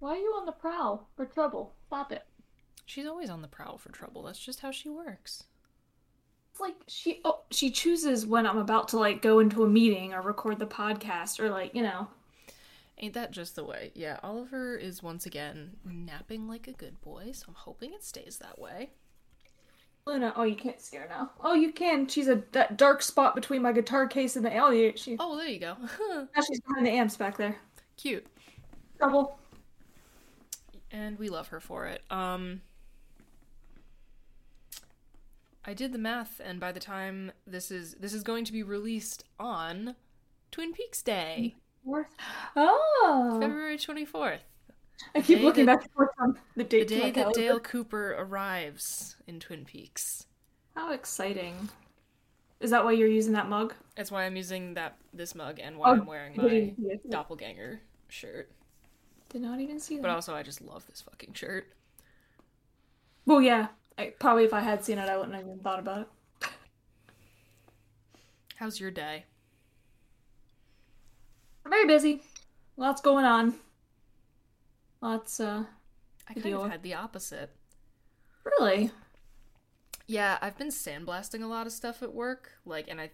Why are you on the prowl for trouble? Stop it. She's always on the prowl for trouble. That's just how she works. It's like she oh she chooses when I'm about to like go into a meeting or record the podcast or like, you know. Ain't that just the way? Yeah, Oliver is once again napping like a good boy, so I'm hoping it stays that way. Luna, oh you can't see her now. Oh you can. She's a that dark spot between my guitar case and the oh she Oh, there you go. now she's behind the amps back there. Cute. Trouble. And we love her for it. Um I did the math and by the time this is this is going to be released on Twin Peaks Day, Fourth. Oh February 24th. I keep looking that- back and forth on the The date. to day that. Dale Cooper arrives in Twin Peaks. How exciting. Is that why you're using that mug? That's why I'm using that this mug and why Oh, I'm wearing my didn't see it. doppelganger shirt. Did not even see that. But also I just love this fucking shirt. well, yeah. I, probably if I had seen it, I wouldn't have even thought about it. How's your day? I'm very busy. Lots going on. Lots, uh, I kind of had the opposite. really. Yeah, I've been sandblasting a lot of stuff at work, like and I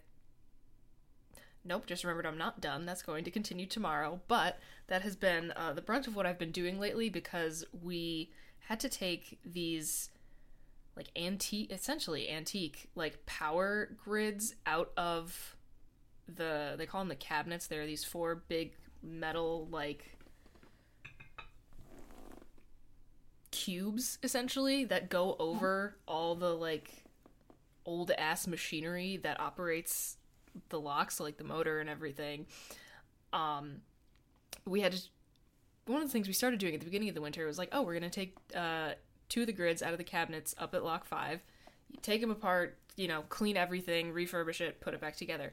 Nope, just remembered I'm not done. That's going to continue tomorrow, but that has been uh, the brunt of what I've been doing lately because we had to take these like antique essentially antique like power grids out of the they call them the cabinets there are these four big metal like cubes essentially that go over all the like old ass machinery that operates the locks like the motor and everything um we had to one of the things we started doing at the beginning of the winter was like oh we're gonna take uh two of the grids out of the cabinets up at lock five take them apart you know clean everything refurbish it put it back together.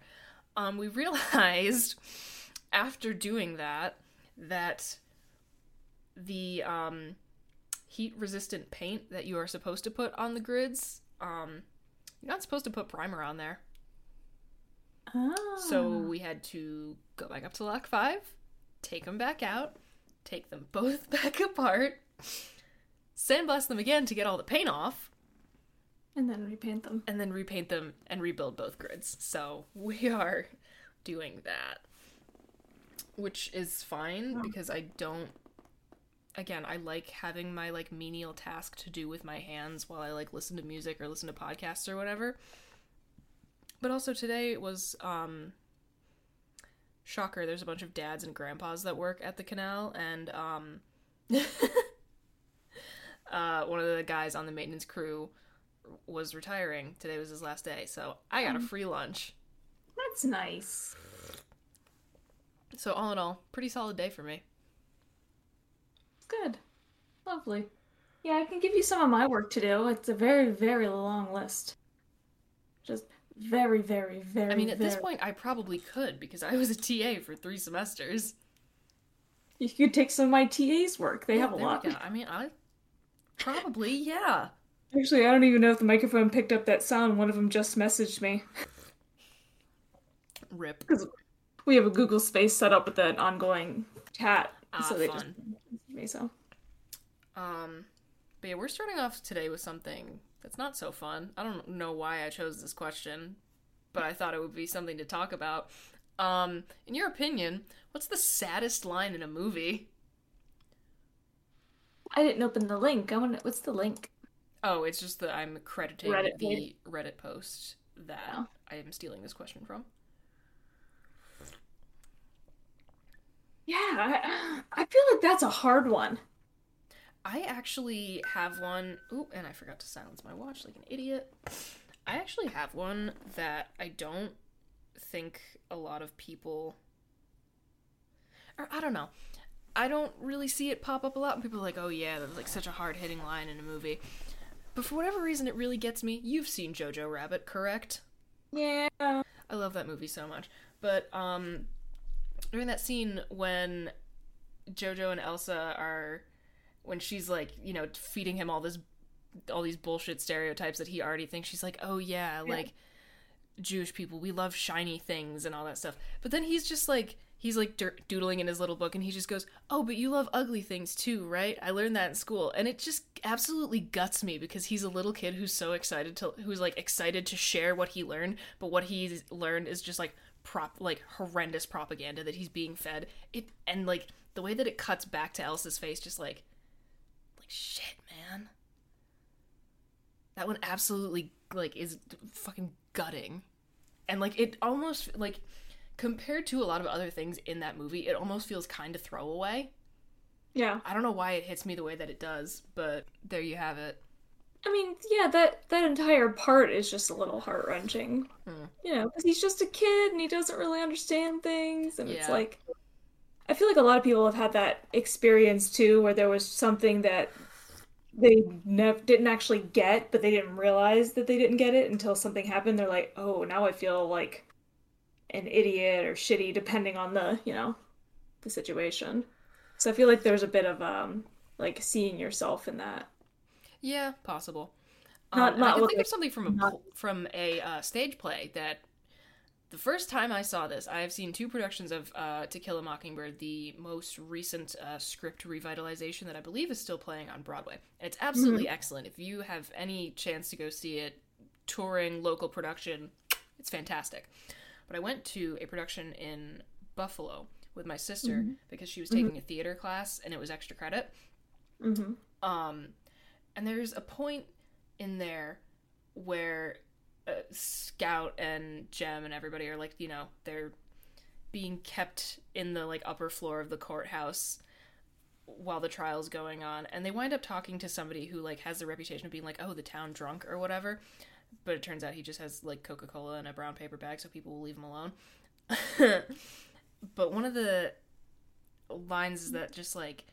Um we realized after doing that that the um heat resistant paint that you are supposed to put on the grids um you're not supposed to put primer on there Oh. so ah. we had to go back up to lock five take them back out take them both back apart sandblast them again to get all the paint off And then repaint them. and then repaint them and rebuild both grids so we are doing that which is fine because i don't again i like having my like menial task to do with my hands while i like listen to music or listen to podcasts or whatever but also today was um shocker there's a bunch of dads and grandpas that work at the canal and um uh one of the guys on the maintenance crew was retiring today was his last day so i got a free lunch That's nice. so all in all pretty solid day for me Good. Lovely. Yeah, I can give you some of my work to do. It's a very, very long list. Just very, very, very. i mean at this point i probably could because i was a ta for three semesters you could take some of my TA's work. They Yeah, have a lot. i mean i probably yeah Actually, I don't even know if the microphone picked up that sound. One of them just messaged me. rip Because We have a Google Space set up with an ongoing chat, Ah, so they just fun. messaged me. So Um, but yeah, we're starting off today with something that's not so fun. I don't know why I chose this question, but I thought it would be something to talk about. Um, in your opinion, what's the saddest line in a movie? I didn't open the link. I want. What's the link? Oh, it's just that I'm crediting Reddit the page. Reddit post that Oh. I am stealing this question from. Yeah, I, I feel like that's a hard one. I actually have one. Ooh, and I forgot to silence my watch like an idiot. I actually have one that I don't think a lot of people. Or I don't know. I don't really see it pop up a lot. And people are like, oh yeah, that's like such a hard hitting line in a movie. But for whatever reason, it really gets me. You've seen Jojo Rabbit, correct? Yeah. I love that movie so much. But um during that scene when Jojo and Elsa are when she's like, you know, feeding him all this all these bullshit stereotypes that he already thinks she's like, "Oh yeah, like Jewish people, we love shiny things and all that stuff." But then he's just like he's like doodling in his little book and he just goes, "Oh, but you love ugly things too, right? I learned that in school." And it just absolutely guts me because he's a little kid who's so excited to who's like excited to share what he learned, but what he's learned is just like prop like horrendous propaganda that he's being fed. It and like the way that it cuts back to Elsa's face just like shit, man. That one absolutely like is fucking gutting. And like it almost like compared to a lot of other things in that movie, it almost feels kind of throwaway. Yeah. I don't know why it hits me the way that it does, but there you have it. I mean, yeah, that that entire part is just a little heart wrenching. Hmm. You know, because he's just a kid and he doesn't really understand things, and it's like, I feel like a lot of people have had that experience too, where there was something that they nev- didn't actually get, but they didn't realize that they didn't get it until something happened. They're like, oh, now I feel like an idiot or shitty, depending on the, you know, the situation. So I feel like there's a bit of um like seeing yourself in that. Yeah, possible. Not- um, and I can think of something from a not- from a uh, stage play that the first time I saw this, I have seen two productions of uh, To Kill a Mockingbird, the most recent uh, script revitalization that I believe is still playing on Broadway. And it's absolutely excellent. If you have any chance to go see it, touring local production, it's fantastic. But I went to a production in Buffalo with my sister because she was taking a theater class and it was extra credit. Mm-hmm. Um, and there's a point in there where uh, Scout and Jem and everybody are like, you know, they're being kept in the like upper floor of the courthouse while the trial's going on, and they wind up talking to somebody who like has the reputation of being like, oh, the town drunk or whatever. But it turns out he just has like Coca Cola in a brown paper bag, so people will leave him alone. but one of the lines is that just like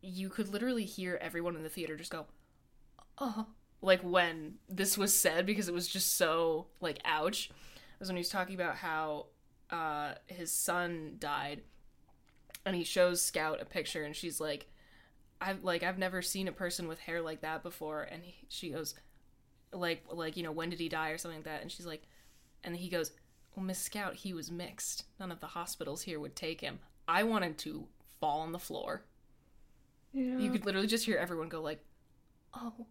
you could literally hear everyone in the theater just go, oh, like when this was said because it was just so like ouch. Was when he was talking about how uh, his son died, and he shows Scout a picture, and she's like, "I've like I've never seen a person with hair like that before," and he, she goes, "Like like you know when did he die or something like that?" And she's like, and he goes, "Well, Miss Scout, he was mixed. None of the hospitals here would take him." I wanted to fall on the floor. Yeah. You could literally just hear everyone go like, "Oh."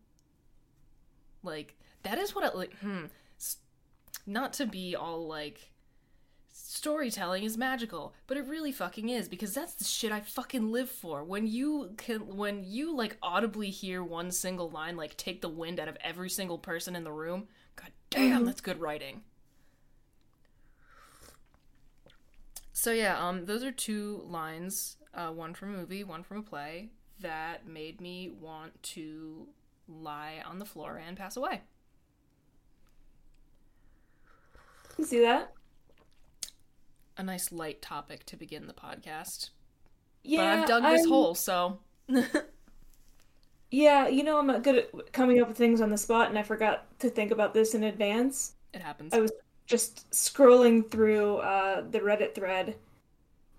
Like that is what I like hmm not to be all like storytelling is magical, but it really fucking is because that's the shit I fucking live for. When you can when you like audibly hear one single line like take the wind out of every single person in the room, god damn, that's good writing. So yeah, um those are two lines, uh one from a movie, one from a play that made me want to lie on the floor and pass away. You see that? A nice light topic to begin the podcast. Yeah, but I've dug this I'm- hole, so Yeah, you know I'm not good at coming up with things on the spot, and I forgot to think about this in advance. it happens. I was just scrolling through uh, the Reddit thread,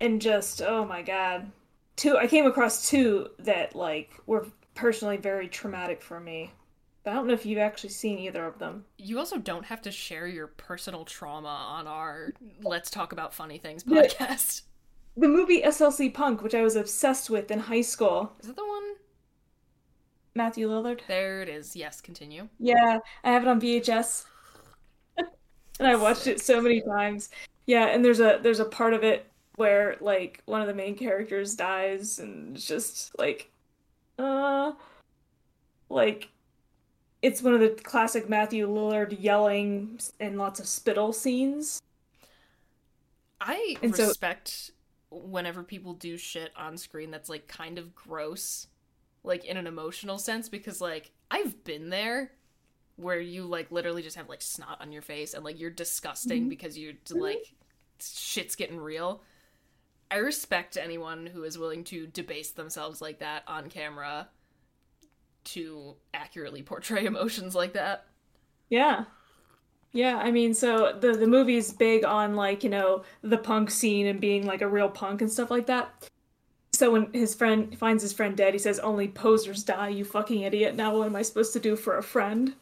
and just oh my god, two. I came across two that like were personally very traumatic for me. But I don't know if you've actually seen either of them. You also don't have to share your personal trauma on our Let's Talk About Funny Things podcast. The movie SLC Punk, which I was obsessed with in high school. Is that the one? Matthew Lillard. There it is. Yes, continue. Yeah, I have it on VHS. and I watched it so many times. Yeah, and there's a there's a part of it where like one of the main characters dies and it's just like uh like it's one of the classic Matthew Lillard yelling and lots of spittle scenes. I And so- respect whenever people do shit on screen that's like kind of gross, like in an emotional sense, because like I've been there where you like literally just have like snot on your face and like you're disgusting because you're like shit's getting real. I respect anyone who is willing to debase themselves like that on camera to accurately portray emotions like that. Yeah. Yeah, I mean, so the the movie's big on like, you know, the punk scene and being like a real punk and stuff like that. So when his friend finds his friend dead, he says, "Only posers die, you fucking idiot." Now what am I supposed to do for a friend?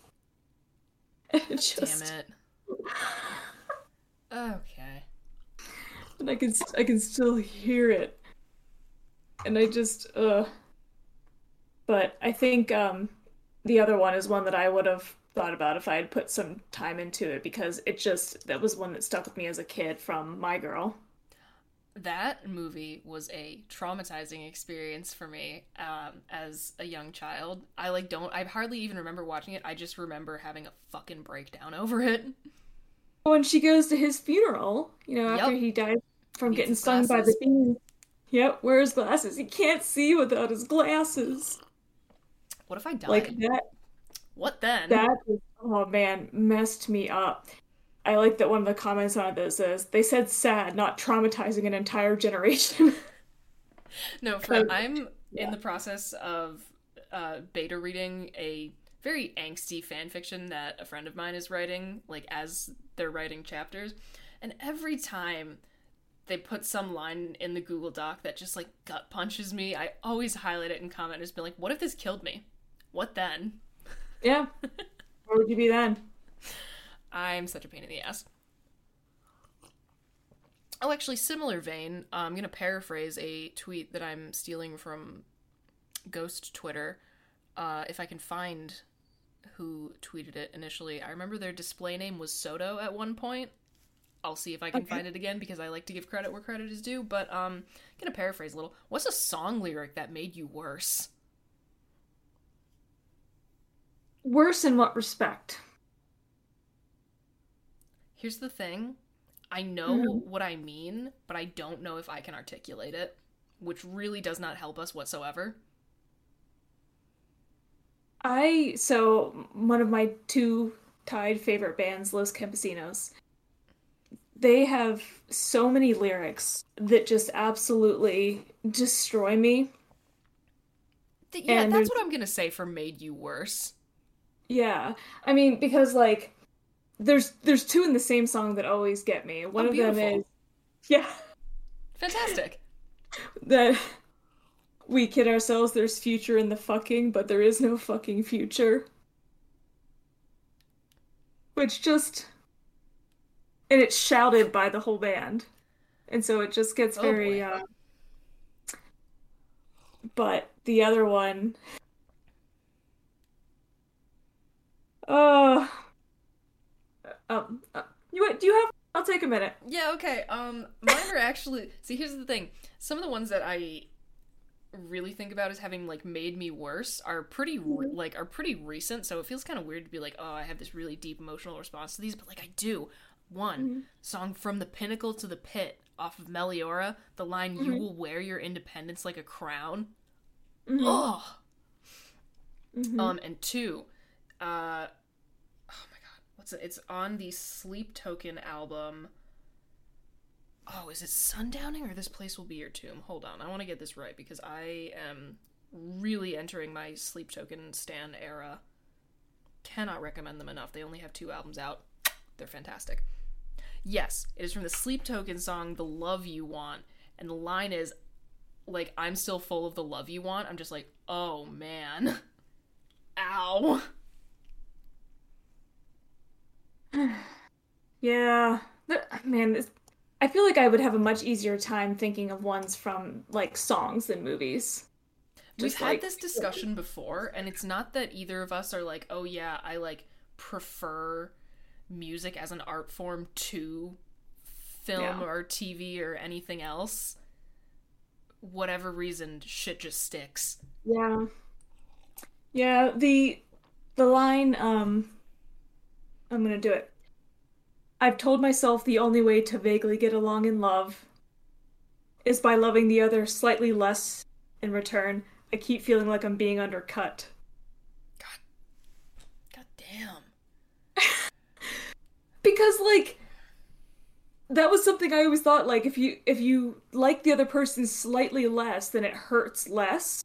Just, Damn it. Okay. And I can I can still hear it, and I just uh. But I think um, the other one is one that I would have thought about if I had put some time into it because it just that was one that stuck with me as a kid from My Girl. that movie was a traumatizing experience for me um, as a young child. I like don't I hardly even remember watching it. I just remember having a fucking breakdown over it. When she goes to his funeral, you know, after Yep. he died from Needs getting stung by the glasses. bee. Yep, wears glasses. He can't see without his glasses. What if I died? Like that what then? That is, oh man, messed me up. I like that one of the comments on this is they said sad, not traumatizing an entire generation. No, for I'm yeah. in the process of uh, beta reading a very angsty fan fiction that a friend of mine is writing, like as they're writing chapters, and every time they put some line in the Google Doc that just like gut punches me, I always highlight it and comment and just be like, "What if this killed me? What then?" yeah. Where would you be then? I'm such a pain in the ass. Oh, actually, similar vein. uh, I'm gonna paraphrase a tweet that I'm stealing from Ghost Twitter. Uh, if I can find who tweeted it initially, I remember their display name was Soto at one point. I'll see if I can Okay. find it again because I like to give credit where credit is due. But um, I'm gonna paraphrase a little. What's a song lyric that made you worse? Worse in what respect? Here's the thing. I know what I mean, but I don't know if I can articulate it, which really does not help us whatsoever. I so one of my two tied favorite bands, Los Campesinos. They have so many lyrics that just absolutely destroy me. Th- yeah, And that's there's- what I'm gonna say for made you worse. Yeah. I mean, because like there's there's two in the same song that always get me. One Oh, of them is yeah, Fantastic. that we kid ourselves there's future in the fucking, but there is no fucking future. Which just and it's shouted by the whole band. And so it just gets Oh, very uh but the other one uh um uh, you do you have I'll take a minute. Yeah, okay. Um mine are actually See, here's the thing. Some of the ones that I really think about as having like made me worse are pretty like are pretty recent, so it feels kind of weird to be like, "Oh, I have this really deep emotional response to these," but like I do. One song from the pinnacle to the pit off of Meliora, the line "You will wear your independence like a crown." Ugh. Um, and two, uh, oh my god, what's it? It's on the Sleep Token album. Oh, is it Sundowning or This Place Will Be Your Tomb? Hold on, I want to get this right because I am really entering my Sleep Token Stan era. Cannot recommend them enough. They only have two albums out. They're fantastic. Yes, it is from the Sleep Token song The Love You Want, and the line is like I'm still full of the love you want. I'm just like, "Oh man." Ow. Yeah. Man, this, I feel like I would have a much easier time thinking of ones from like songs than movies. We've Just had like- this discussion before, and it's not that either of us are like, oh yeah, I like prefer music as an art form to film Yeah. or TV or anything else, whatever reason, shit just sticks. Yeah. Yeah, the the line um I'm going to do it. I've told myself the only way to vaguely get along in love is by loving the other slightly less in return. I keep feeling like I'm being undercut. God damn. Because like that was something I always thought like if you if you like the other person slightly less, then it hurts less.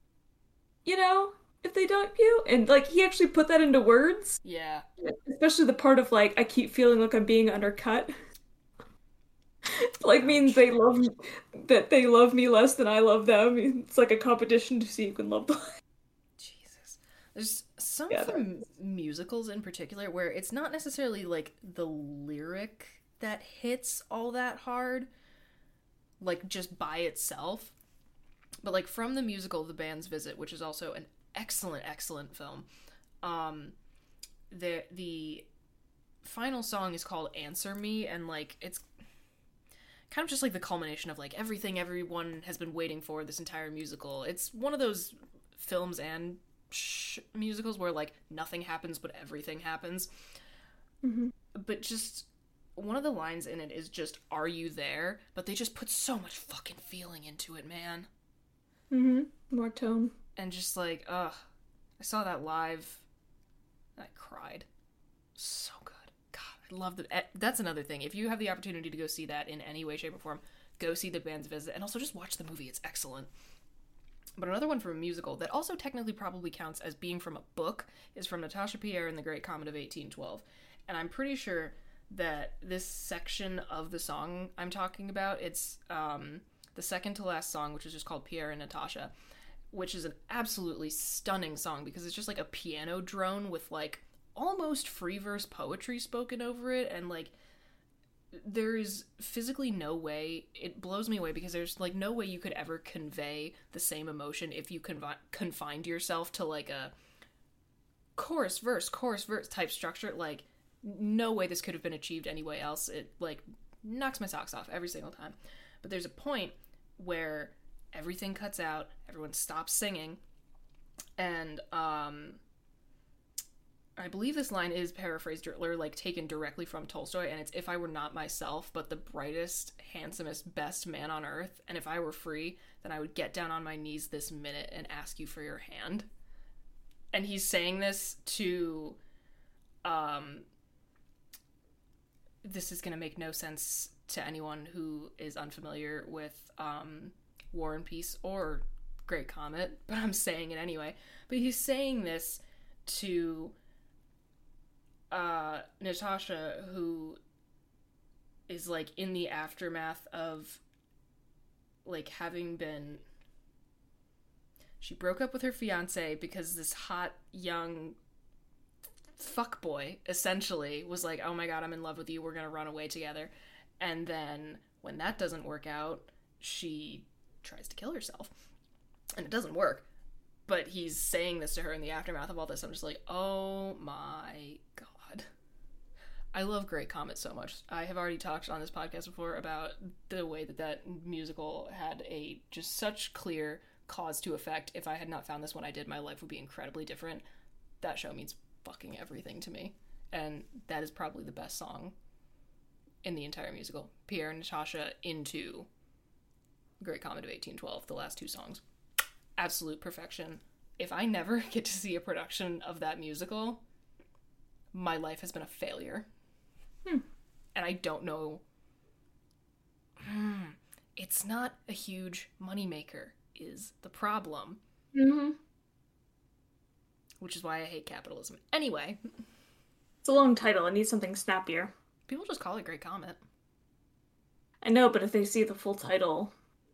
You know? If they dump you. And like he actually put that into words. Yeah. Especially the part of like I keep feeling like I'm being undercut. like means they love that they love me less than I love them. It's like a competition to see who can love the Jesus. There's some Yeah, from musicals in particular where it's not necessarily like the lyric that hits all that hard, like just by itself. But like from the musical The Band's Visit, which is also an excellent, excellent film, um the the final song is called Answer Me and like it's kind of just like the culmination of like everything everyone has been waiting for this entire musical. It's one of those films and sh- musicals where like nothing happens but everything happens. But just one of the lines in it is just "Are you there?" But they just put so much fucking feeling into it, man. Mm-hmm. More tone. And just like, ugh, I saw that live. I cried. So good. God, I love the. eh, That's another thing. If you have the opportunity to go see that in any way, shape, or form, go see the band's visit, and also just watch the movie. It's excellent. But another one from a musical that also technically probably counts as being from a book is from Natasha Pierre and The Great Comet of 1812. And I'm pretty sure that this section of the song I'm talking about, it's um, the second to last song, which is just called Pierre and Natasha, which is an absolutely stunning song because it's just like a piano drone with like almost free verse poetry spoken over it and like there is physically no way it blows me away because there's like no way you could ever convey the same emotion if you confi- confined yourself to like a chorus verse chorus verse type structure. Like no way this could have been achieved anyway else. It like knocks my socks off every single time. But there's a point where everything cuts out everyone stops singing and um I believe this line is paraphrased or like taken directly from Tolstoy, and it's if I were not myself, but the brightest, handsomest, best man on earth, and if I were free, then I would get down on my knees this minute and ask you for your hand. And he's saying this to um this is gonna make no sense to anyone who is unfamiliar with um War and Peace or Great Comet, but I'm saying it anyway. But he's saying this to uh Natasha who is like in the aftermath of like having been she broke up with her fiance because this hot young fuck boy essentially was like oh my god i'm in love with you. We're gonna run away together. And then when that doesn't work out she tries to kill herself. And it doesn't work. But he's saying this to her in the aftermath of all this. I'm just like oh my god i love great comet so much. I have already talked on this podcast before about the way that that musical had a just such clear cause to effect. If i had not found this when i did my life would be incredibly different. That show means fucking everything to me. And that is probably the best song in the entire musical. Pierre and natasha into great comet of 1812 the last two songs. Absolute perfection. If I never get to see a production of that musical, my life has been a failure. And I don't know. Hmm. It's not a huge moneymaker, is the problem. Mm-hmm. Which is why I hate capitalism. Anyway, It's a long title. It needs something snappier. people just call it Great Comet. I know, but if they see the full title,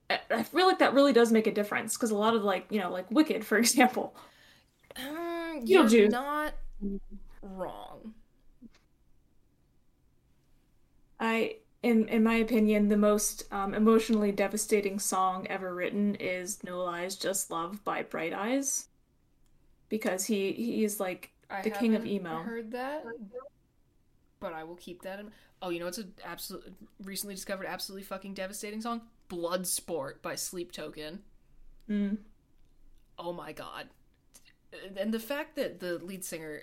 I, I feel like that really does make a difference because a lot of like you know like Wicked, for example. Um, you're Beetlejuice. not wrong. I, in in my opinion, the most um, emotionally devastating song ever written is "No Lies, Just Love" by Bright Eyes, because he he is like I the king of emo. Heard that, but I will keep that in. Oh, you know it's an absolute recently discovered absolutely fucking devastating song? Blood Sport by Sleep Token. Mm. Oh my god. And the fact that the lead singer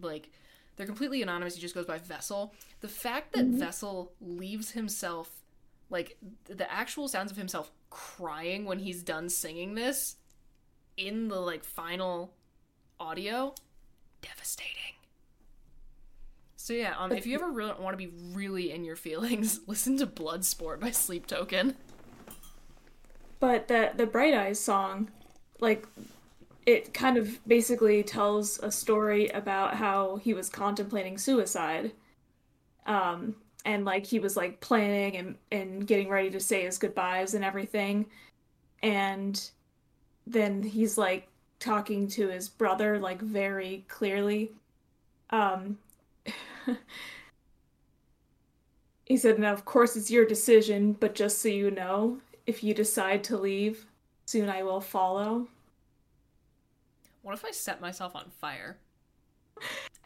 like they're completely anonymous, he just goes by Vessel. The fact that Vessel leaves himself like the actual sounds of himself crying when he's done singing this in the like final audio devastating. So yeah, um, if you ever really want to be really in your feelings, listen to Bloodsport by Sleep Token. But the the Bright Eyes song, like it kind of basically tells a story about how he was contemplating suicide. Um and like he was like planning and and getting ready to say his goodbyes and everything. And then he's like talking to his brother like very clearly. Um he said, "Now of course it's your decision, but just so you know, if you decide to leave, soon I will follow." What if I set myself on fire?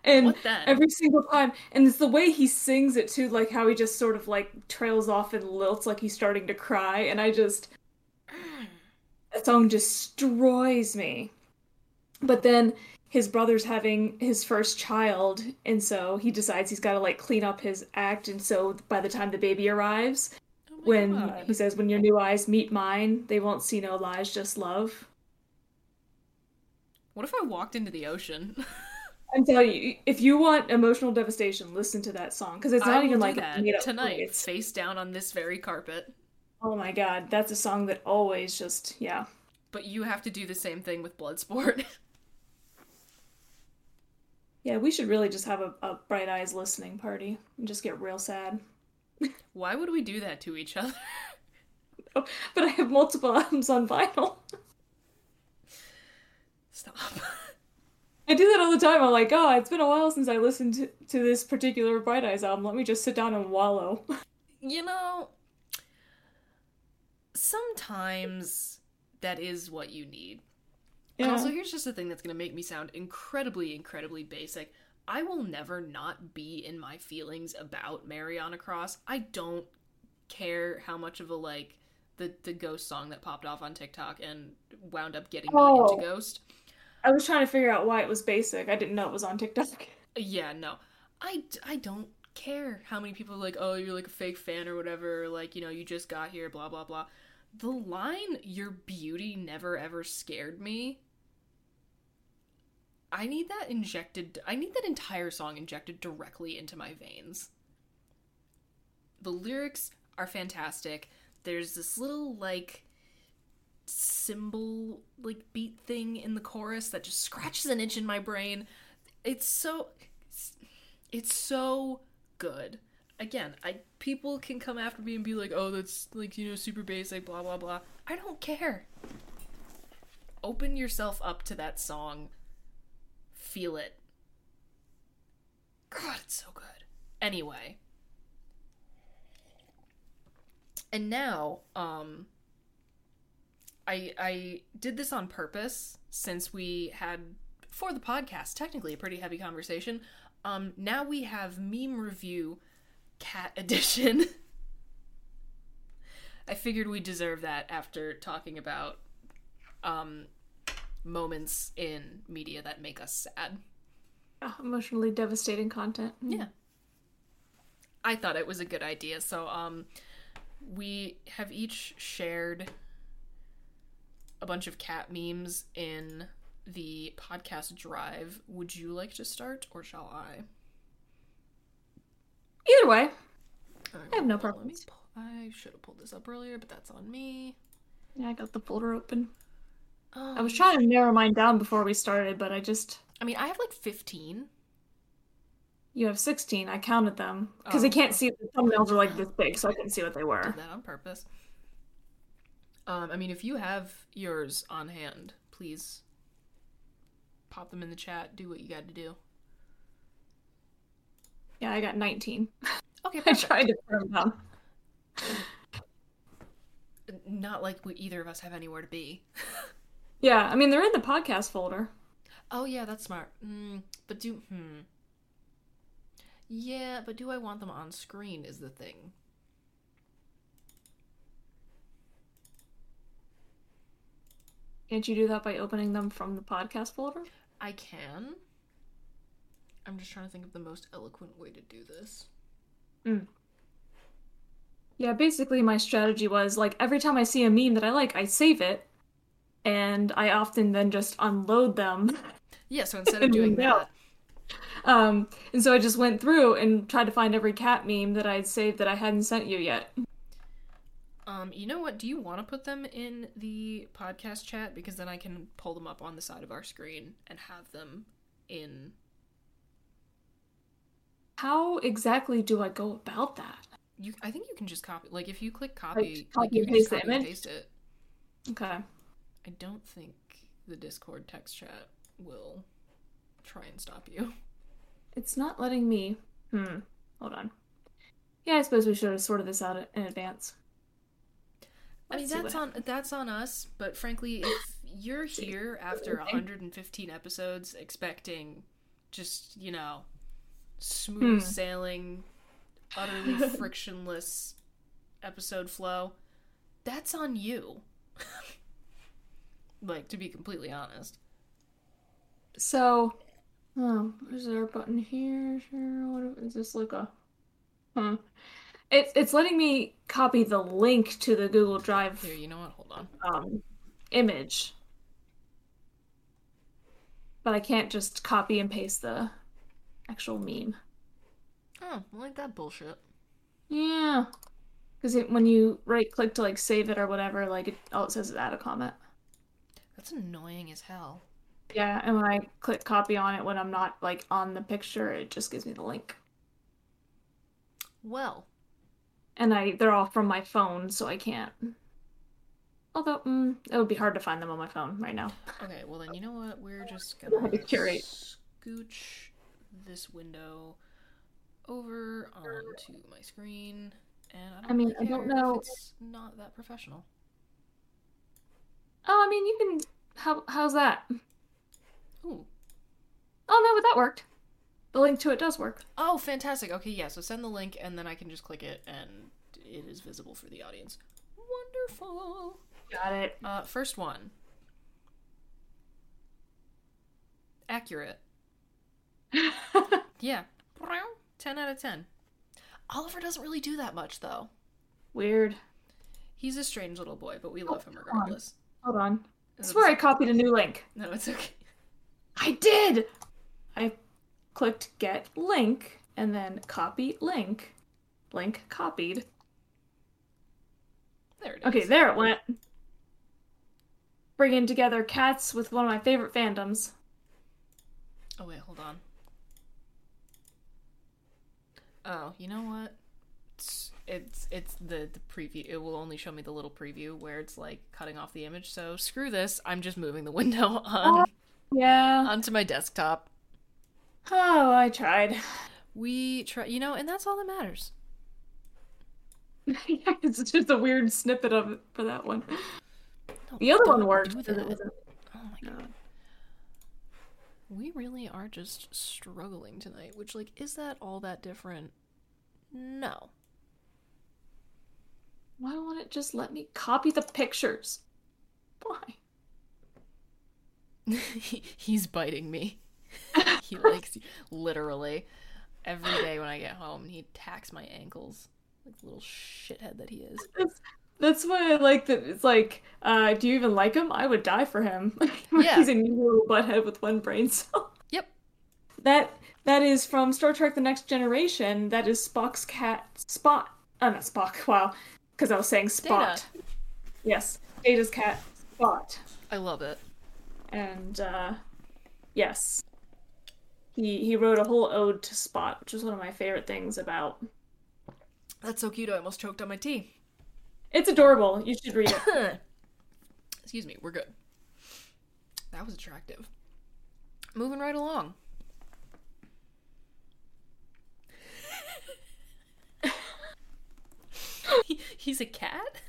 And every single time, and it's the way he sings it too, like how he just sort of like trails off and lilts like he's starting to cry, and I just that song destroys me. But then his brother's having his first child, and so he decides he's got to like clean up his act, and so by the time the baby arrives, Oh when God. he says, "When your new eyes meet mine, they won't see no lies, just love." What if I walked into the ocean? I'm telling you, if you want emotional devastation, listen to that song because it's not even like that tonight, It's face down on this very carpet. oh my god, that's a song that always just yeah. But you have to do the same thing with Bloodsport. Yeah, we should really just have a, a bright eyes listening party and just get real sad. Why would we do that to each other? Oh, but I have multiple albums on vinyl. Stop. I do that all the time. I'm like, oh, it's been a while since I listened to, to this particular Bright Eyes album. Let me just sit down and wallow. you know, sometimes that is what you need. And Yeah. also, here's just a thing that's going to make me sound incredibly, incredibly basic. I will never not be in my feelings about Mary on a Cross. I don't care how much of a like the the ghost song that popped off on TikTok and wound up getting me Oh. into Ghost. I was trying to figure out why it was basic. I didn't know it was on TikTok. Yeah, no. I, I don't care how many people are like, oh, you're like a fake fan or whatever, or like, you know, you just got here, blah, blah, blah. The line, your beauty never ever scared me. I need that injected, I need that entire song injected directly into my veins. The lyrics are fantastic. There's this little, like, cymbal, like, beat thing in the chorus that just scratches an itch in my brain. It's so it's so good. Again i people can come after me and be like oh that's like you know super basic blah blah blah. I don't care. Open yourself up to that song. Feel it. God it's so good. Anyway. And now um I I did this on purpose since we had for the podcast technically a pretty heavy conversation. Um now we have meme review cat edition. I figured we deserve that after talking about um moments in media that make us sad. Ah, emotionally devastating content. Yeah. I thought it was a good idea. So um we have each shared a bunch of cat memes in the podcast drive. Would you like to start or shall I? Either way, Alright, I have no hold on, let me preference. pull- I should have pulled this up earlier, but that's on me. yeah, I got the folder open. Um, I was trying to narrow mine down before we started, but I just I mean, I have like 15. you have 16. I counted them because Oh. I can't see the thumbnails are like this big, so I couldn't see what they were. Did that on purpose. Um, I mean, if you have yours on hand, please pop them in the chat. Do what you got to do. Yeah, I got 19. Okay, I tried to put them down. Not like we either of us have anywhere to be. Yeah, I mean they're in the podcast folder. Oh yeah, that's smart. Mm, but do hmm. Yeah, but do I want them on screen is the thing. Can't you do that by opening them from the podcast folder? I can. I'm just trying to think of the most eloquent way to do this. Yeah, basically my strategy was like every time I see a meme that I like, I save it, and I often then just unload them. Yeah, so instead of doing that, Um, and so I just went through and tried to find every cat meme that I'd saved that I hadn't sent you yet. Um, you know what? Do you want to put them in the podcast chat because then I can pull them up on the side of our screen and have them in. How exactly do I go about that? You, I think you can just copy. Like if you click copy, copy like, you can paste copy and paste it. Okay. I don't think the Discord text chat will try and stop you. It's not letting me. Hmm. Hold on. Yeah, I suppose we should have sorted this out in advance. I mean that's on that's on us, but frankly, if you're here after 115 episodes expecting just, you know, smooth Hmm. sailing, utterly frictionless episode flow, that's on you. like to be completely honest. So, oh, is there a button here? Sure. What is this like a? Hmm. It's it's letting me copy the link to the Google Drive Here, you know what? Hold on. um, image, but I can't just copy and paste the actual meme. Oh, I like that bullshit. Yeah, because when you right click to like save it or whatever, like it, all it says is add a comment. That's annoying as hell. Yeah, and when I click copy on it when I'm not like on the picture, it just gives me the link. Well, and I they're all from my phone, so I can't. Although mm, it would be hard to find them on my phone right now. Okay, well then you know what? We're just gonna curate. scooch this window over onto my screen, and I don't I mean, I don't know- It's not that professional. Oh, I mean, you can. How how's that? Ooh. Oh no, but that worked. The link to it does work. Oh, fantastic. Okay, yeah. So send the link, and then I can just click it, and it is visible for the audience. Wonderful. Got it. Uh, first one. Accurate. Yeah. 10 out of 10. Oliver doesn't really do that much, though. Weird. He's a strange little boy, but we love him regardless. Hold on. I Is it swear I copied a new link. No, it's okay. I did. I clicked get link and then copy link. Link copied. There it is. Okay, there it went. Bringing together cats with one of my favorite fandoms. Oh, wait, hold on. Oh, you know what? It's it's, it's the, the preview. It will only show me the little preview where it's like cutting off the image. So screw this. I'm just moving the window on oh, Yeah. onto my desktop. Oh, I tried. We try, you know, and that's all that matters. yeah, it's just a weird snippet of it for that one. No, The other one worked. do but it that. wasn't- Oh my god. We really are just struggling tonight, which, like, is that all that different? No. Why won't it just let me copy the pictures? Why? He's biting me. he likes literally every day when I get home. He attacks my ankles like the little shithead that he is. That's, that's why I like that. It's like, uh, do you even like him? I would die for him. Yeah. He's a new little butthead with one brain cell. Yep. That that is from Star Trek: The Next Generation. That is Spock's cat Spot. Oh, not Spock. Wow, because I was saying Spot. Data. Yes, Data's cat Spot. I love it. and uh, yes, he he wrote a whole ode to Spot, which is one of my favorite things about. That's so cute. I almost choked on my tea. It's adorable. You should read it. Excuse me. We're good. That was attractive. Moving right along. He- He's a cat?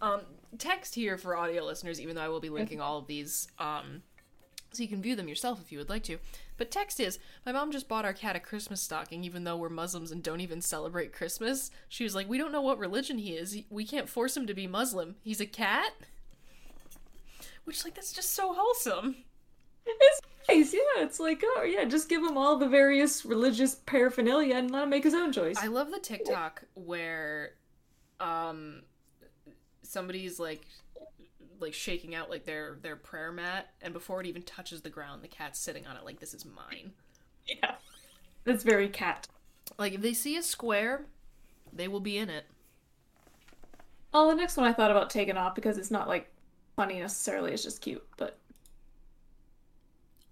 Um, text here for audio listeners, even though I will be linking all of these um, so you can view them yourself if you would like to. But text is, my mom just bought our cat a Christmas stocking, even though we're Muslims and don't even celebrate Christmas. She was like, we don't know what religion he is. We can't force him to be Muslim. He's a cat? Which, like, that's just so wholesome. It's nice, yeah. It's like, oh yeah, just give him all the various religious paraphernalia and let him make his own choice. I love the TikTok where um somebody's like like shaking out like their their prayer mat and before it even touches the ground the cat's sitting on it like this is mine. Yeah. That's very cat. Like if they see a square, they will be in it. Oh, the next one I thought about taking off because it's not like funny necessarily, it's just cute, but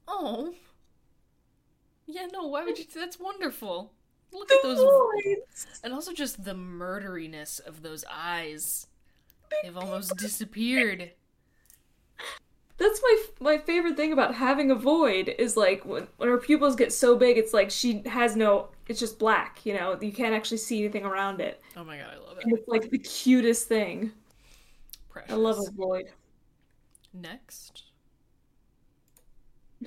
Oh. Yeah, no, why would you that's wonderful. Look at those Voids. and also just the murderiness of those eyes. They've almost disappeared. That's my my favorite thing about having a void is like when, when her pupils get so big, it's like she has no. It's just black, you know. You can't actually see anything around it. Oh my god, I love And it. it's like the cutest thing. Precious. I love a void. Next.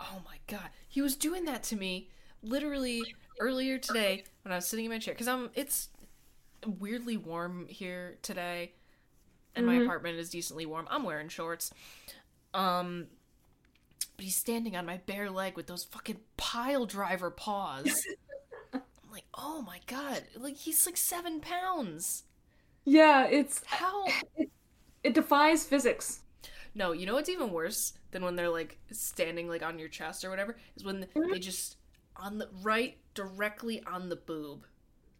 oh my god. He was doing that to me literally earlier today when I was sitting in my chair cuz I'm it's weirdly warm here today and my apartment is decently warm. I'm wearing shorts. Um but he's standing on my bare leg with those fucking pile driver paws. I'm like, "Oh my god. Like he's like 7 pounds." Yeah, it's How it defies physics. No, you know what's even worse than when they're like standing like on your chest or whatever is when they just on the right directly on the boob,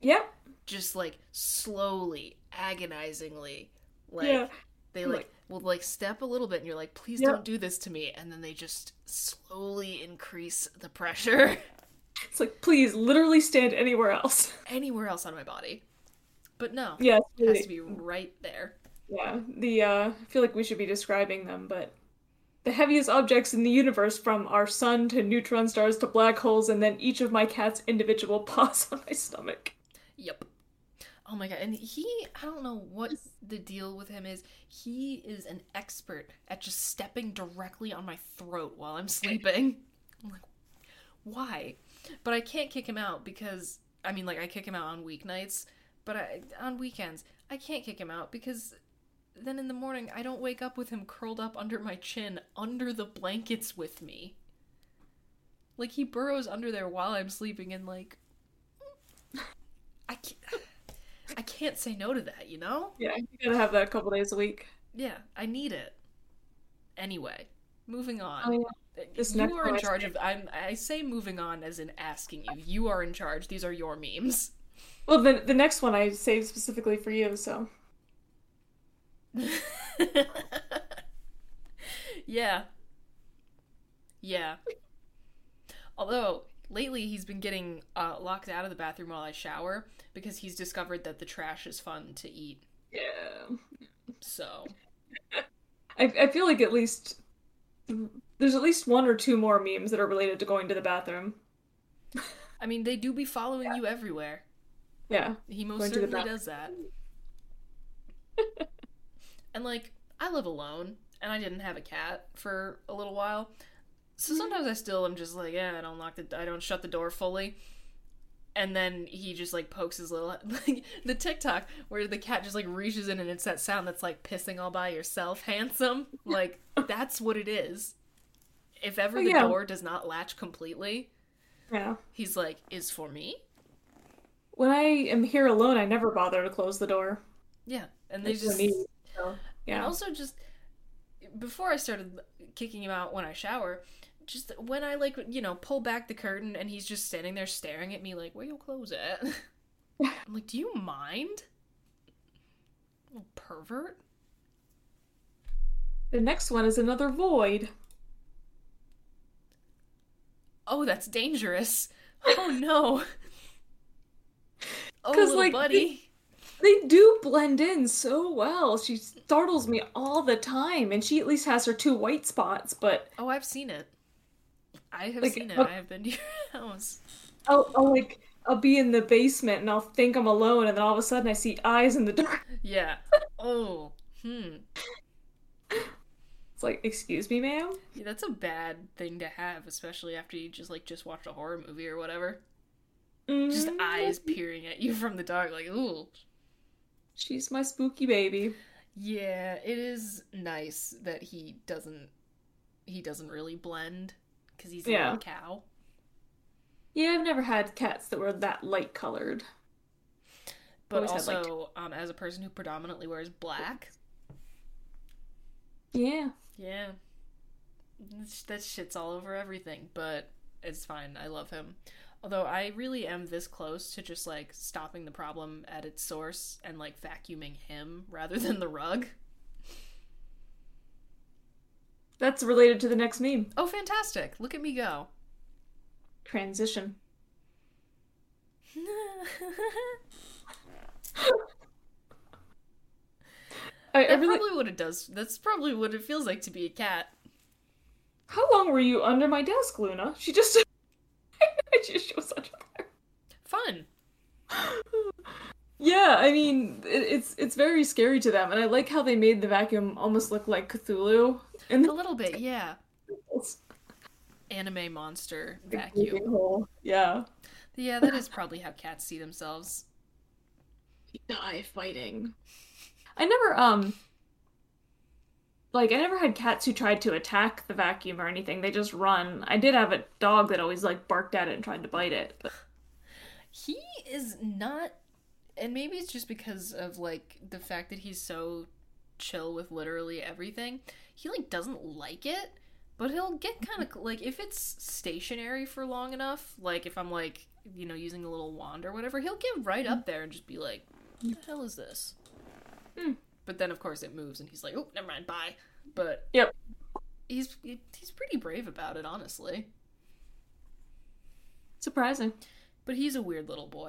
Yep. Just like slowly, agonizingly, like Yeah. they like will like step a little bit and you're like, please Yeah. don't do this to me, and then they just slowly increase the pressure It's like please, literally stand anywhere else. anywhere else on my body. But no, yeah, it's it has to be right there. Yeah, the uh, I feel like we should be describing them, but the heaviest objects in the universe, from our sun to neutron stars to black holes, and then each of my cat's individual paws on my stomach. Yep. Oh my god, and he I don't know what the deal with him is. He is an expert at just stepping directly on my throat while I'm sleeping. I'm like, why? But I can't kick him out because I mean like I kick him out on weeknights, but I on weekends I can't kick him out because then in the morning I don't wake up with him curled up under my chin under the blankets with me. Like he burrows under there while I'm sleeping and like I can't, I can't say no to that, you know? Yeah, you gotta have that a couple days a week. Yeah, I need it. Anyway, moving on. Oh, yeah. This you are in charge of. I'm. I say moving on as in asking you. You are in charge. These are your memes. Well, the the next one I saved specifically for you, so yeah. Yeah. Although lately he's been getting uh, locked out of the bathroom while I shower because he's discovered that the trash is fun to eat. yeah. So I I feel like at least there's at least one or two more memes that are related to going to the bathroom. I mean, they do be following you everywhere. Yeah. He most Going certainly does that. and like, I live alone, and I didn't have a cat for a little while, so mm-hmm. sometimes I still am just like, yeah, I don't lock the, I don't shut the door fully. And then he just like pokes his little like the TikTok where the cat just like reaches in and it's that sound that's like pissing all by yourself, handsome. Like that's what it is. If ever Oh, the yeah. door does not latch completely, Yeah. he's like, "Is for me." When I am here alone, I never bother to close the door. Yeah, and they It's just me, so, And yeah. also just before I started kicking him out when I shower, just when I like you know pull back the curtain and he's just standing there staring at me like where you close it. I'm like, do you mind? Little pervert. The next one is another void. Oh, that's dangerous. Oh no. Oh, little like, buddy. They do blend in so well. She startles me all the time, and she at least has her two white spots. But Oh, I've seen it. I have Like, seen it. look- I have been to your house. I'll, I'll like I'll be in the basement and I'll think I'm alone, and then all of a sudden I see eyes in the dark. Yeah. Oh. Hmm. It's like, excuse me, ma'am? Yeah, that's a bad thing to have, especially after you just like just watched a horror movie or whatever. Just Mm, eyes peering at you from the dark, like, ooh. She's my spooky baby. Yeah, it is nice that he doesn't he doesn't really blend because he's a Yeah. little cow. Yeah, I've never had cats that were that light colored. But Always had, like- also, um, as a person who predominantly wears black, Yeah. yeah, that shit's all over everything. But it's fine. I love him. Although I really am this close to just like stopping the problem at its source and like vacuuming him rather than the rug. That's related to the next meme. Oh, fantastic! Look at me go. Transition. I, I That's really. probably what it does. That's probably what it feels like to be a cat. How long were you under my desk, Luna? She just. she, was under there. Fun. Yeah, I mean, it, it's it's very scary to them, and I like how they made the vacuum almost look like Cthulhu. And A little bit, yeah. Anime monster vacuum. Yeah. Yeah, that is probably how cats see themselves. die fighting. I never um like I never had cats who tried to attack the vacuum or anything. They just run. I did have a dog that always like barked at it and tried to bite it. But He is not and maybe it's just because of like the fact that he's so chill with literally everything. He like doesn't like it, but he'll get kind of mm-hmm. like if it's stationary for long enough, like if I'm like, you know, using a little wand or whatever, he'll get right up mm-hmm. there and just be like, "What the hell is this?" Hmm. But then of course it moves and he's like, "Oh, never mind, bye." But yep. he's he's pretty brave about it, honestly. Surprising. But he's a weird little boy.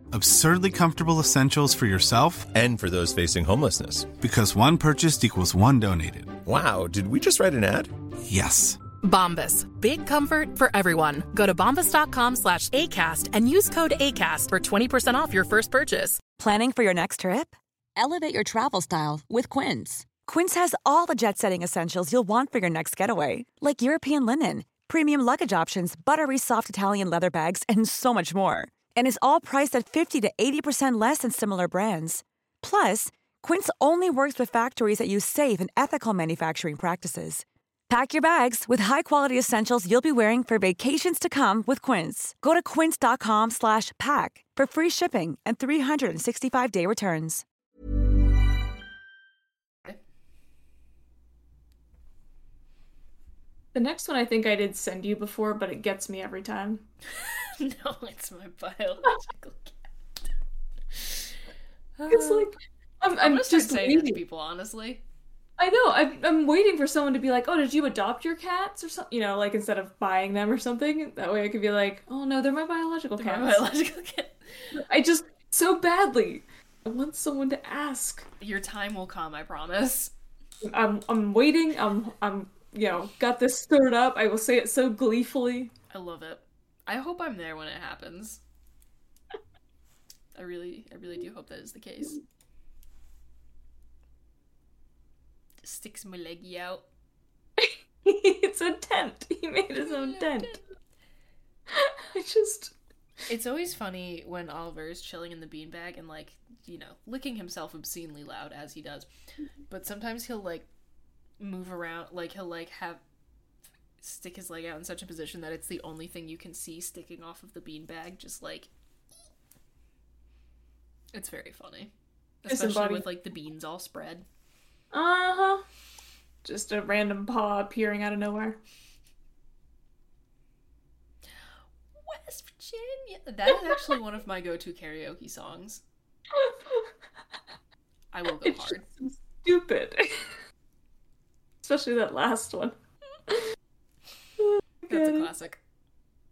Absurdly comfortable essentials for yourself And for those facing homelessness. because one purchased equals one donated. Wow, did we just write an ad? Yes. Bombas. Big comfort for everyone. Go to bombas.com slash ACAST and use code ACAST for 20% off your first purchase. Planning for your next trip? Elevate your travel style with Quince. Quince has all the jet setting essentials you'll want for your next getaway, like European linen, premium luggage options, buttery soft Italian leather bags, and so much more. And is all priced at 50 to 80% less than similar brands. Plus, Quince only works with factories that use safe and ethical manufacturing practices. Pack your bags with high-quality essentials you'll be wearing for vacations to come with Quince. Go to quince.com slash pack for free shipping and 365-day returns. the next one I think I did send you before, but it gets me every time. no, it's my biological cat. It's uh, like I'm, I'm I'm just saying to waiting. people, honestly. I know. I'm, I'm waiting for someone to be like, "Oh, did you adopt your cats or something?" You know, like instead of buying them or something. That way, I could be like, "Oh no, they're my biological My cats." biological cat. I just so badly. I want someone to ask. Your time will come, I promise. I'm I'm waiting. I'm I'm you know got this stirred up. I will say it so gleefully. I love it. I hope I'm there when it happens. I really, I really do hope that is the case. Sticks my leggy out. it's a tent. He made his own tent. I just. It's always funny when Oliver is chilling in the beanbag and like, you know, licking himself obscenely loud as he does. Mm-hmm. But sometimes he'll like move around, like he'll like have stick his leg out in such a position that it's the only thing you can see sticking off of the beanbag, just like it's very funny. Especially with like the beans all spread. Uh huh. Just a random paw appearing out of nowhere. West Virginia. That is actually one of my go-to karaoke songs. I will go it's hard. So stupid. Especially that last one. That's a classic.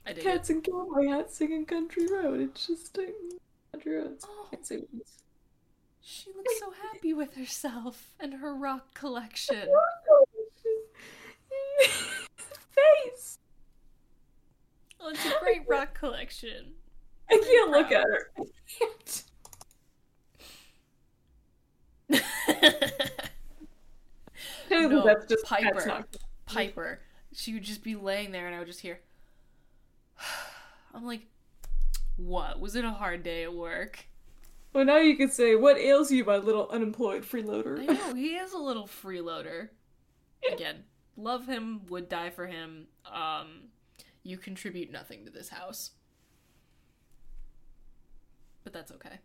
I dig Cats it. and cowboy hats singing country road. It's just like country roads. Oh. Can't say words. She looks so happy with herself and her rock collection. Face. Oh, it's a great rock collection. I can't look at her. I can't. Technically, no, that's just Piper. that's not- Piper. She would just be laying there, and I would just hear. I'm like, what? Was it a hard day at work? Well, now you can say, "What ails you, my little unemployed freeloader?" I know he is a little freeloader. Again, love him, would die for him. Um, you contribute nothing to this house, but that's okay.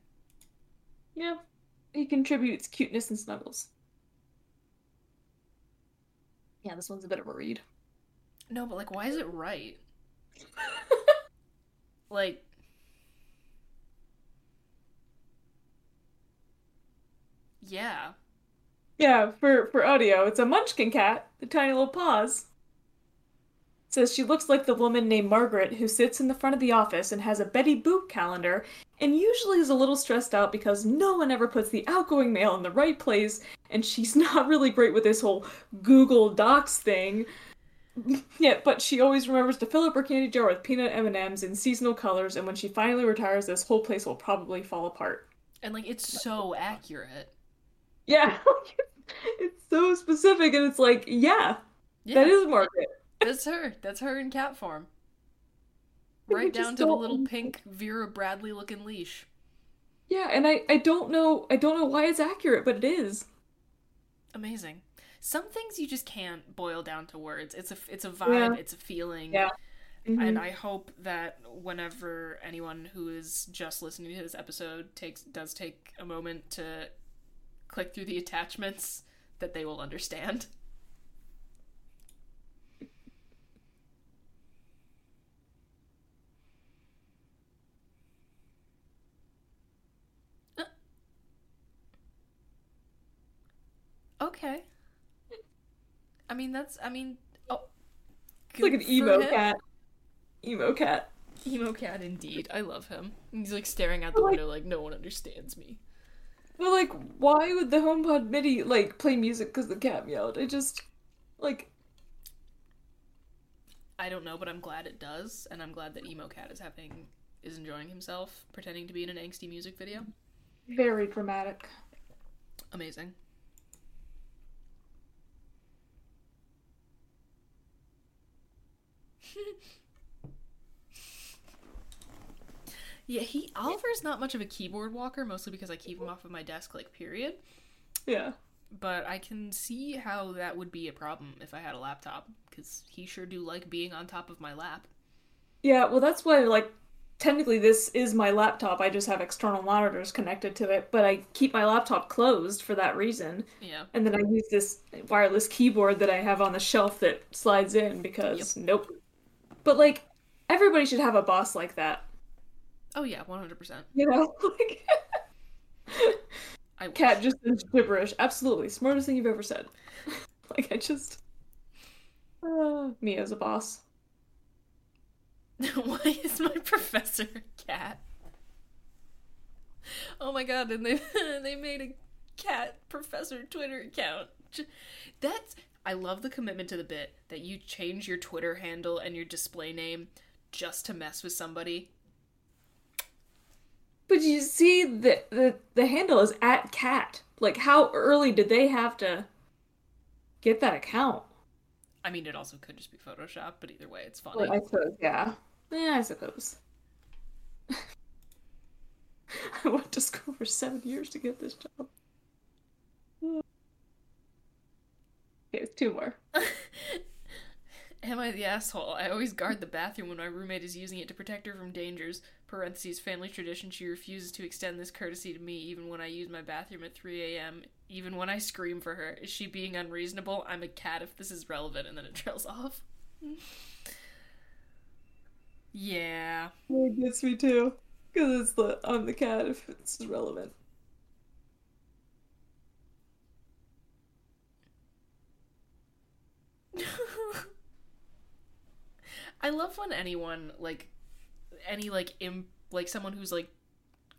yeah, he contributes cuteness and snuggles. Yeah, this one's a bit of a read. No, but like, why is it right? like, yeah. Yeah, for for audio, it's a Munchkin cat, the tiny little paws. Says she looks like the woman named Margaret who sits in the front of the office and has a Betty Boop calendar, and usually is a little stressed out because no one ever puts the outgoing mail in the right place, and she's not really great with this whole Google Docs thing. Yeah, but she always remembers to fill up her candy jar with peanut M&Ms in seasonal colors, and when she finally retires, this whole place will probably fall apart. And like, it's so accurate. Yeah, it's so specific, and it's like, yeah, Yeah. that is Margaret. That's her. That's her in cat form. Right down to the little pink Vera Bradley looking leash. Yeah, and I I don't know I don't know why it's accurate, but it is. Amazing. Some things you just can't boil down to words. It's a it's a vibe, Yeah. it's a feeling. Yeah. And Mhm. I hope that whenever anyone who is just listening to this episode takes does take a moment to click through the attachments that they will understand. Uh. Okay. I mean that's I mean oh It's like an emo him. cat. Emo cat. Emo cat indeed. I love him. He's like staring out the window like no one understands me. But like, why would the HomePod mini like play music because the cat meowed? I just like I don't know, but I'm glad it does, and I'm glad that Emo Cat is having is enjoying himself, pretending to be in an angsty music video. very dramatic. Amazing. Yeah, he Oliver's not much of a keyboard walker, mostly because I keep him off of my desk, like period. Yeah. But I can see how that would be a problem if I had a laptop, because he sure do like being on top of my lap. Yeah, well that's why like technically this is my laptop. I just have external monitors connected to it, but I keep my laptop closed for that reason. Yeah. And then I use this wireless keyboard that I have on the shelf that slides in because nope. But like everybody should have a boss like that. Oh yeah, one hundred percent. You know? Like I Cat just is gibberish. Absolutely. Smartest thing you've ever said. like I just uh, me as a boss. Why is my professor a cat? Oh my god! And they they made a cat professor Twitter account. That's I love the commitment to the bit that you change your Twitter handle and your display name just to mess with somebody. But you see, the the the handle is at cat. Like, how early did they have to get that account? I mean, it also could just be Photoshop, but either way, it's funny. Well, I suppose, yeah. Yeah, I suppose. I went to school for seven years to get this job. Okay, two more. Am I the asshole? I always guard the bathroom when my roommate is using it to protect her from dangers. Parentheses, family tradition, she refuses to extend this courtesy to me even when I use my bathroom at 3 a.m., even when I scream for her. Is she being unreasonable? I'm a cat if this is relevant, and then it trails off. yeah. It gets me too. Because it's the I'm the cat if it's relevant. I love when anyone like any like imp like someone who's like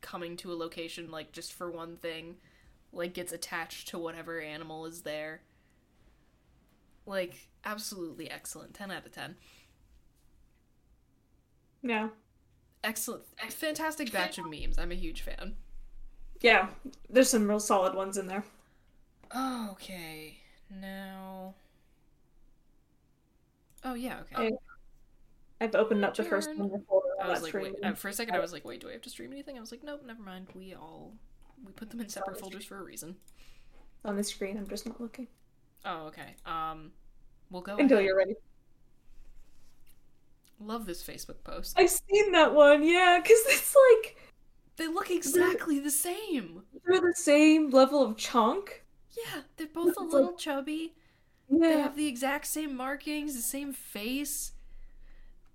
coming to a location like just for one thing like gets attached to whatever animal is there. Like absolutely excellent. 10 out of 10. Yeah. Excellent. Eh, fantastic batch of memes. I'm a huge fan. Yeah, there's some real solid ones in there. Okay. Now Oh yeah, okay. I, I've opened up the first one before. I was like, wait, uh, for a second, I was like, wait, do I have to stream anything? I was like, nope, never mind. We all we put them in separate folders for a reason. on the screen. I'm just not looking Oh, okay. Um, we'll go until ahead. you're ready. Love this Facebook post. I've seen that one, yeah, because it's like They look exactly the same. they're the same level of chunk. Yeah, they're both a little like- little chubby. They have the exact same markings, the same face.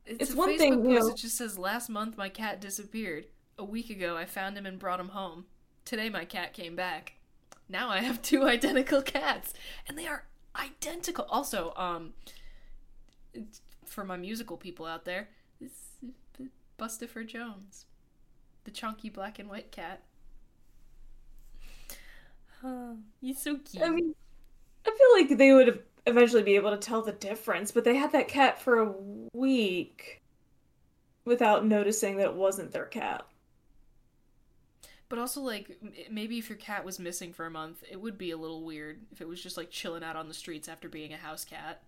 It's, It's a one Facebook thing, you post know- that just says, "Last month my cat disappeared. A week ago I found him and brought him home. Today my cat came back. Now I have two identical cats, and they are identical. Also, um, for my musical people out there, this is Bustopher Jones, the chunky black and white cat. Oh, he's so cute. I mean, I feel like they would eventually be able to tell the difference, but they had that cat for a week without noticing that it wasn't their cat. But also, like, maybe if your cat was missing for a month, it would be a little weird if it was just like chilling out on the streets after being a house cat.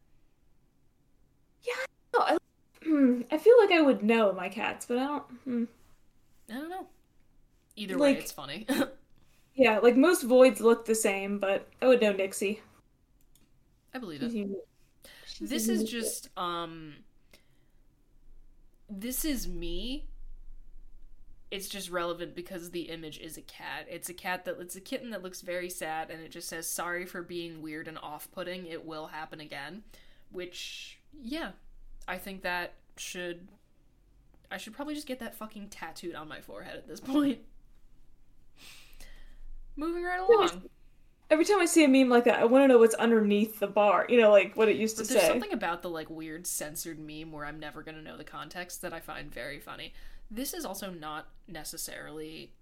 Yeah, I, hmm, I feel like I would know my cats, but I don't. Hmm. I don't know. Either way, Like- it's funny. Yeah, like most voids look the same, but I would know Nixie. I believe it. She's This is just, um. This is me. It's just relevant because the image is a cat. It's a cat that it's a kitten that looks very sad and it just says sorry for being weird and off-putting. It will happen again. Which yeah, I think that should I should probably just get that fucking tattooed on my forehead at this point. Moving right along. Every time I see a meme like that, I want to know what's underneath the bar. You know, like what it used to But there's say. something about the like weird censored meme where I'm never gonna know the context that I find very funny. This is also not necessarily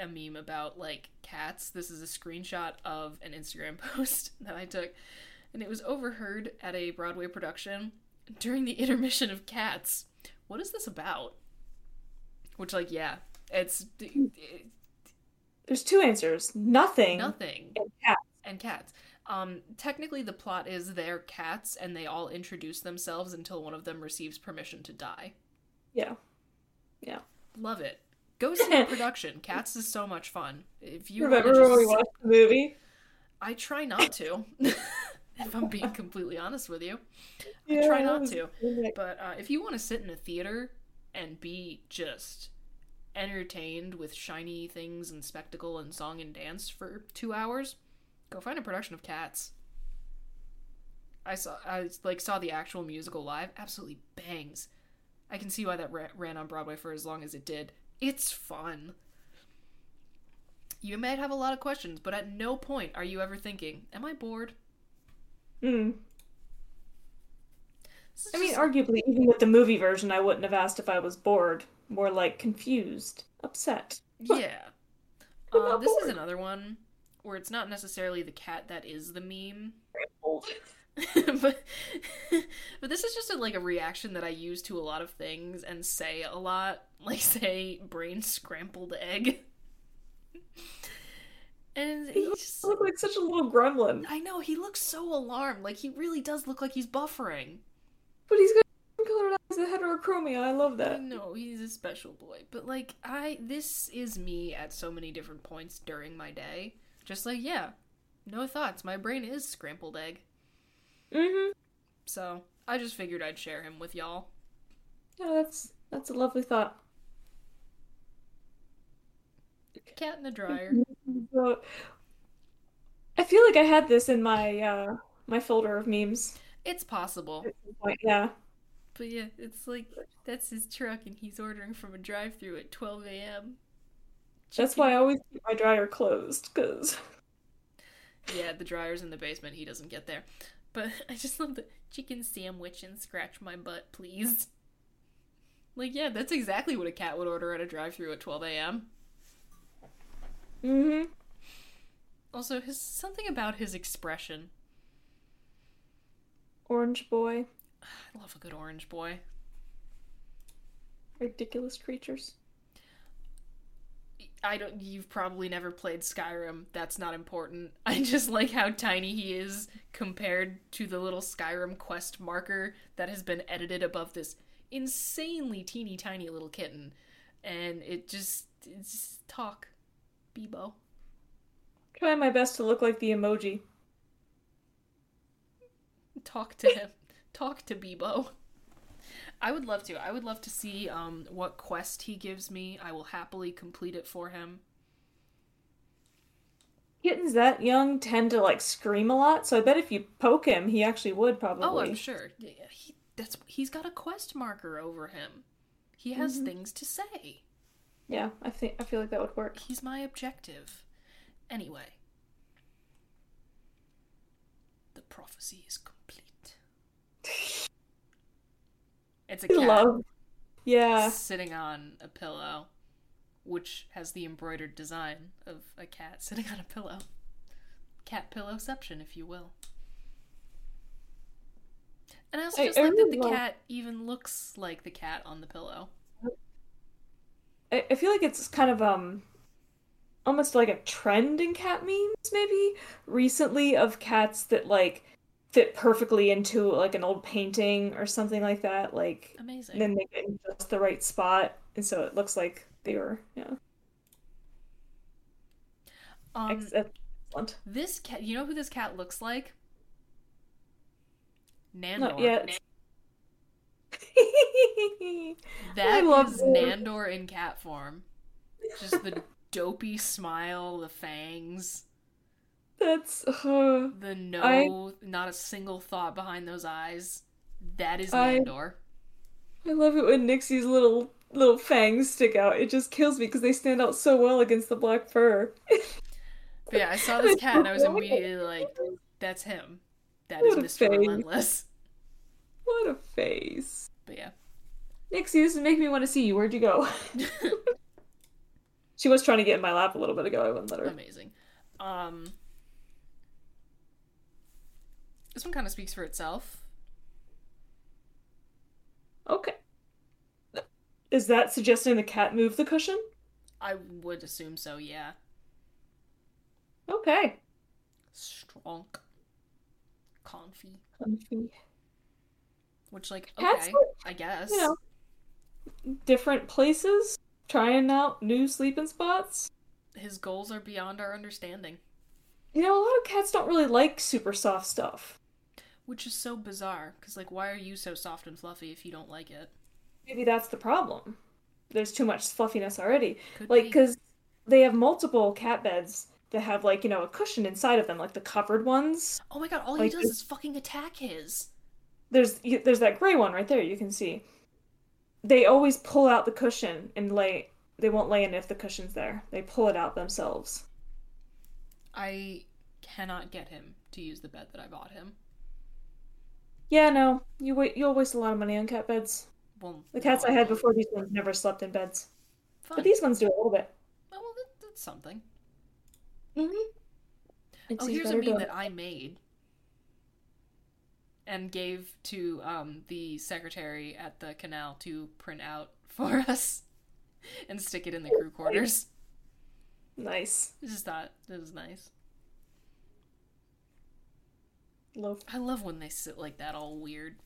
a meme about like cats. This is a screenshot of an Instagram post that I took, and it was overheard at a Broadway production during the intermission of Cats. What is this about? Which, like, yeah, it's it, There's two answers. Nothing. nothing And cats. and cats. Um, technically, the plot is they're cats, and they all introduce themselves until one of them receives permission to die. Yeah. Yeah. Love it. Go see the production. Cats is so much fun. If you Remember wanna when we watched the movie? I try not to. if I'm being completely honest with you, I try not to. But uh, if you want to sit in a theater and be just entertained with shiny things and spectacle and song and dance for two hours, go find a production of Cats. I saw, I like saw the actual musical live. Absolutely bangs. I can see why that ra- ran on Broadway for as long as it did. It's fun. You might have a lot of questions, but at no point are you ever thinking, "Am I bored?" Hmm. I mean, arguably, even with the movie version, I wouldn't have asked if I was bored. More like confused, upset. Yeah. Uh, not this is another one where it's not necessarily the cat that is the meme. But but this is just a, like a reaction that I use to a lot of things and say a lot, like say brain scrambled egg. and he just look like such a little gremlin. I know he looks so alarmed. Like he really does look like he's buffering. But he's got the heterochromia. I love that. No, he's a special boy, but like I, this is me at so many different points during my day. Just like yeah, no thoughts. My brain is scrambled egg. Mm-hmm. So I just figured I'd share him with y'all. Yeah, that's that's a lovely thought. Cat in the dryer. So, I feel like I had this in my uh my folder of memes. It's possible. point. Yeah. But yeah, it's like that's his truck and he's ordering from a drive-through at 12 a.m. That's why I always keep my dryer closed, because Yeah, the dryer's in the basement. He doesn't get there. But I just love the chicken sandwich and scratch my butt, please. Like, yeah, that's exactly what a cat would order at a drive-through at 12 a.m. Mm-hmm. Also, his something about his expression. Orange boy. I love a good orange boy. Ridiculous creatures. I don't. You've probably never played Skyrim. That's not important. I just like how tiny he is compared to the little Skyrim quest marker that has been edited above this insanely teeny tiny little kitten, and it just it's talk, Bebo. Trying my best to look like the emoji. Talk to him. Talk to Bebo. I would love to. I would love to see um what quest he gives me. I will happily complete it for him. Kittens that young tend to like scream a lot, so I bet if you poke him, he actually would probably. Oh, I'm sure. He, that's he's got a quest marker over him. He has Mhm. things to say. Yeah, I think I feel like that would work. He's my objective. Anyway, the prophecy is complete. It's a cat love. Yeah. sitting on a pillow, which has the embroidered design of a cat sitting on a pillow. Cat pillowception, if you will. And I also just I like that really the love- cat even looks like the cat on the pillow. I, I feel like it's kind of um almost like a trend in cat memes maybe recently of cats that like fit perfectly into like an old painting or something like that like Amazing. then they get in just the right spot and so it looks like they were yeah Um, excellent this cat, you know who this cat looks like? Nandor. not yet That love is. Nandor in cat form. Just the dopey smile, the fangs, that's uh, the no, I- not a single thought behind those eyes. That is I- Nandor. I love it when Nixie's little little fangs stick out it just kills me because they stand out so well against the black fur But yeah, I saw this cat and I was immediately like, "That's him. That is What a Mr. face. Relentless." what a face But yeah, Nixie, this is making me want to see you. Where'd you go? she was trying to get in my lap a little bit ago. I wouldn't let her. amazing. Um, this one kind of speaks for itself. Okay. Is that suggesting the cat moved the cushion? I would assume so. Yeah, Okay. strong, comfy. Comfy. Which, like, okay, are, I guess. You know, different places, trying out new sleeping spots. His goals are beyond our understanding, You know, a lot of cats don't really like super soft stuff. Which is so bizarre. Because, like, why are you so soft and fluffy if you don't like it? Maybe that's the problem. There's too much fluffiness already. Could like, be. because they have multiple cat beds that have, like, you know, a cushion inside of them, like the covered ones. Oh my god, all Like he does is fucking attack his. There's there's that gray one right there. You can see. They always pull out the cushion and lay. They won't lay in if the cushion's there. They pull it out themselves. I cannot get him to use the bed that I bought him. Yeah, no, you wait. You'll waste a lot of money on cat beds. Well, The cats no, I had before these ones never slept in beds, Fine. but these ones do a little bit. Oh, well, that, that's something. Mm-hmm. oh, here's a meme that I made. and gave to um, the secretary at the canal to print out for us and stick it in the crew quarters. Nice. I just thought it was nice. Love. I love when they sit like that, all weird.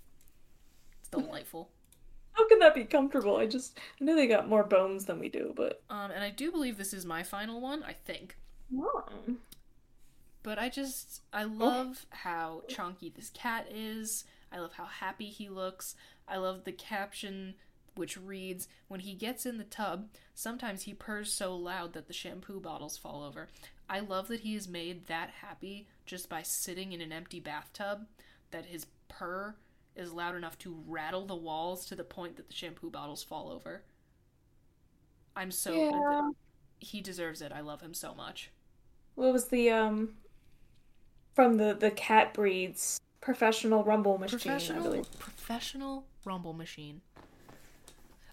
It's delightful. How can that be comfortable? I just I know they got more bones than we do, but Um, and I do believe this is my final one. I think. oh. But I just I love how chunky this cat is. I love how happy he looks. I love the caption which reads when he gets in the tub, sometimes he purrs so loud that the shampoo bottles fall over. I love that he is made that happy just by sitting in an empty bathtub that his purr is loud enough to rattle the walls to the point that the shampoo bottles fall over. I'm so Yeah. he deserves it. I love him so much. What was the um from the the cat breeds professional rumble machine? Professional, professional rumble machine.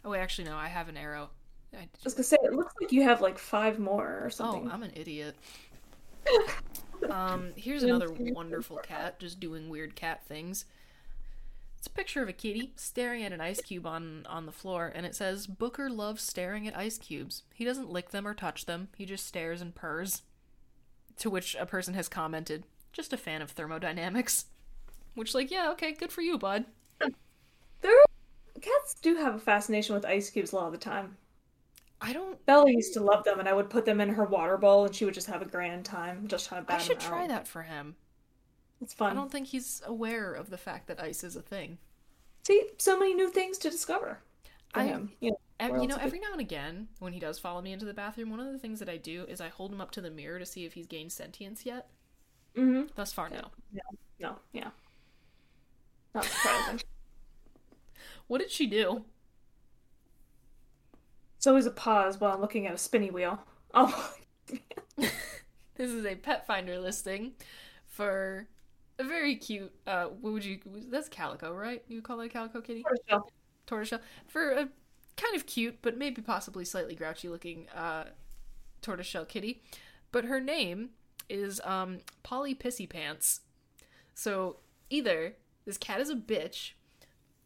Oh, wait, actually, no. I have an arrow. I, I was gonna say it looks like you have like five more or something. oh. I'm an idiot. um, here's another wonderful cat just doing weird cat things. It's a picture of a kitty staring at an ice cube on on the floor, and it says Booker loves staring at ice cubes. He doesn't lick them or touch them. He just stares and purrs. To which a person has commented, "Just a fan of thermodynamics." Which, like, yeah, okay, good for you, bud. There, cats do have a fascination with ice cubes a lot of the time. I don't. Bella used to love them, and I would put them in her water bowl, and she would just have a grand time, just trying to I should try out. that for him. It's fun. I don't think he's aware of the fact that ice is a thing. See, so many new things to discover I- am. You know, you know, every now and again, when he does follow me into the bathroom, one of the things that I do is I hold him up to the mirror to see if he's gained sentience yet. Mm-hmm. Thus far, no. No, no, yeah. Not surprising. What did she do? It's always a pause while I'm looking at a spinny wheel. Oh, This is a pet finder listing for a very cute. Uh, what would you? That's calico, right? You call it a calico kitty? tortoiseshell. tortoiseshell for a kind of cute but maybe possibly slightly grouchy looking uh, tortoiseshell kitty but her name is um, polly pissy pants so either this cat is a bitch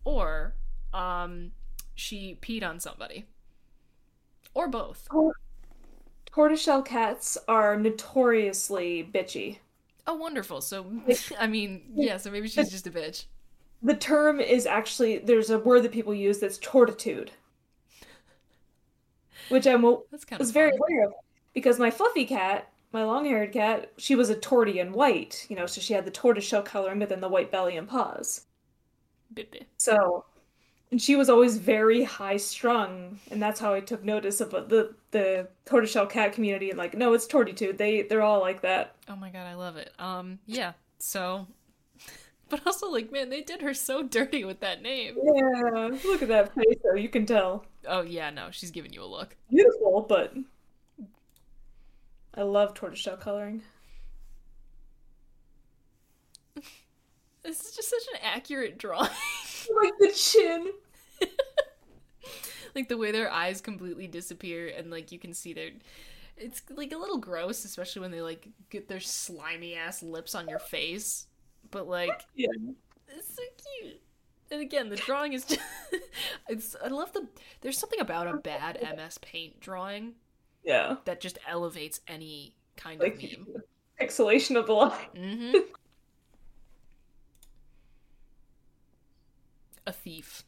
or um, she peed on somebody or both Tortoiseshell cats are notoriously bitchy. oh wonderful so i mean yeah so maybe she's just a bitch The term is actually there's a word that people use that's tortitude, which I mo- was of very fun. aware of because my fluffy cat, my long-haired cat, she was a tortie and white, you know, so she had the tortoiseshell coloring, but then the white belly and paws. So, and she was always very high strung, and that's how I took notice of the the tortoiseshell cat community. And like, no, it's tortitude. They they're all like that. oh my god i love it um yeah so but also like man they did her so dirty with that name Yeah, look at that face, though. You can tell. oh yeah no she's giving you a look Beautiful, but I love tortoiseshell coloring. This is just such an accurate drawing. like the chin. like the way their eyes completely disappear and like you can see their it's like a little gross, especially when they like get their slimy ass lips on your face. But like Yeah. it's so cute. And again, the drawing is just it's I love the there's something about a bad MS Paint drawing Yeah. that just elevates any kind Like of meme. pixelation of the line. Mm-hmm. a thief.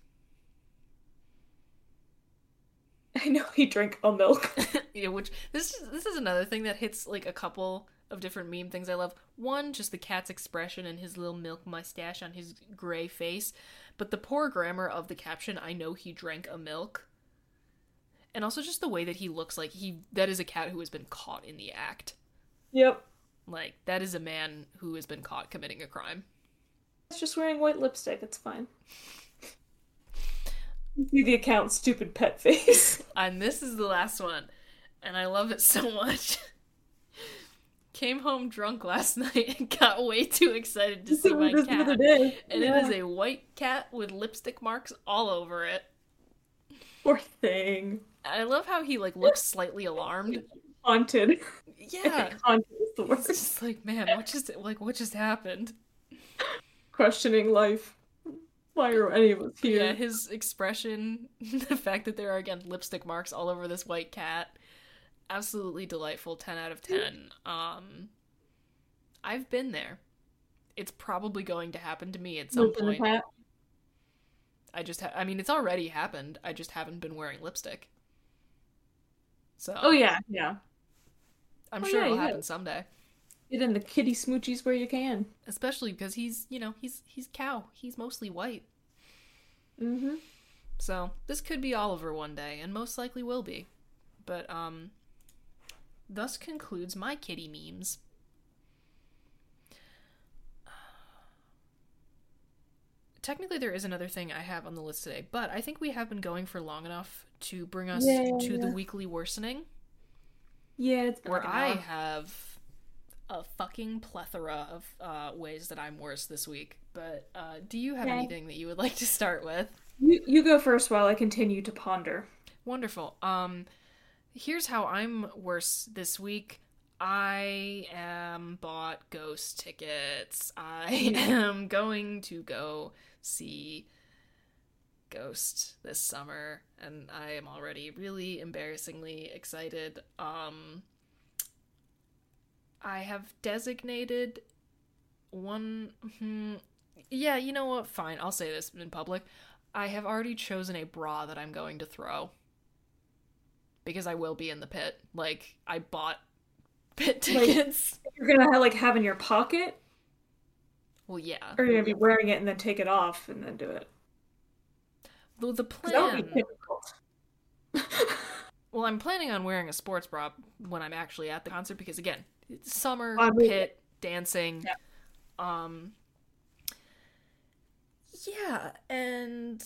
I know he drank a milk. yeah, which this is this is another thing that hits like a couple of different meme things I love. One, just the cat's expression and his little milk mustache on his gray face, but the poor grammar of the caption, I know he drank a milk. And also just the way that he looks like he that is a cat who has been caught in the act. yep. Like that is a man who has been caught committing a crime. It's just wearing white lipstick. It's fine. See the account stupid pet face. And this is the last one. And I love it so much. Came home drunk last night and got way too excited to see my cat. And Yeah. it is a white cat with lipstick marks all over it. Poor thing. I love how he like looks slightly alarmed. Haunted. Yeah. Haunted is the It's just like, man, what just like what just happened? questioning life. Why are any of us here? Yeah, his expression, the fact that there are again lipstick marks all over this white cat, absolutely delightful. Ten out of ten. Um, I've been there. It's probably going to happen to me at some Lip in the point. I just, ha- I mean, it's already happened. I just haven't been wearing lipstick. So, Oh yeah, yeah. I'm Oh, sure yeah, it'll happen someday. Get in the kitty smoochies where you can. Especially because he's, you know, he's he's cow. He's mostly white. Mm-hmm. So this could be Oliver one day, and most likely will be. But um, thus concludes my kitty memes. Technically, there is another thing I have on the list today, but I think we have been going for long enough to bring us Yeah. to the weekly worsening, Yeah, it's been where I have a fucking plethora of uh, ways that I'm worse this week. But uh, do you have Okay. anything that you would like to start with? You, you go first while I continue to ponder. Wonderful. Um, here's how I'm worse this week. I am bought ghost tickets. I am going to go see Ghost this summer, and I am already really embarrassingly excited. Um, I have designated one. hmm, yeah, you know what? Fine, I'll say this in public. I have already chosen a bra that I'm going to throw because I will be in the pit. Like I bought pit Like- tickets. You're gonna have, like have in your pocket, well, yeah. or you're gonna be wearing it and then take it off and then do it. The, the 'Cause That would be plan. difficult. Well, I'm planning on wearing a sports bra when I'm actually at the concert because again, summer, pit, dancing. Yeah. Um Yeah, and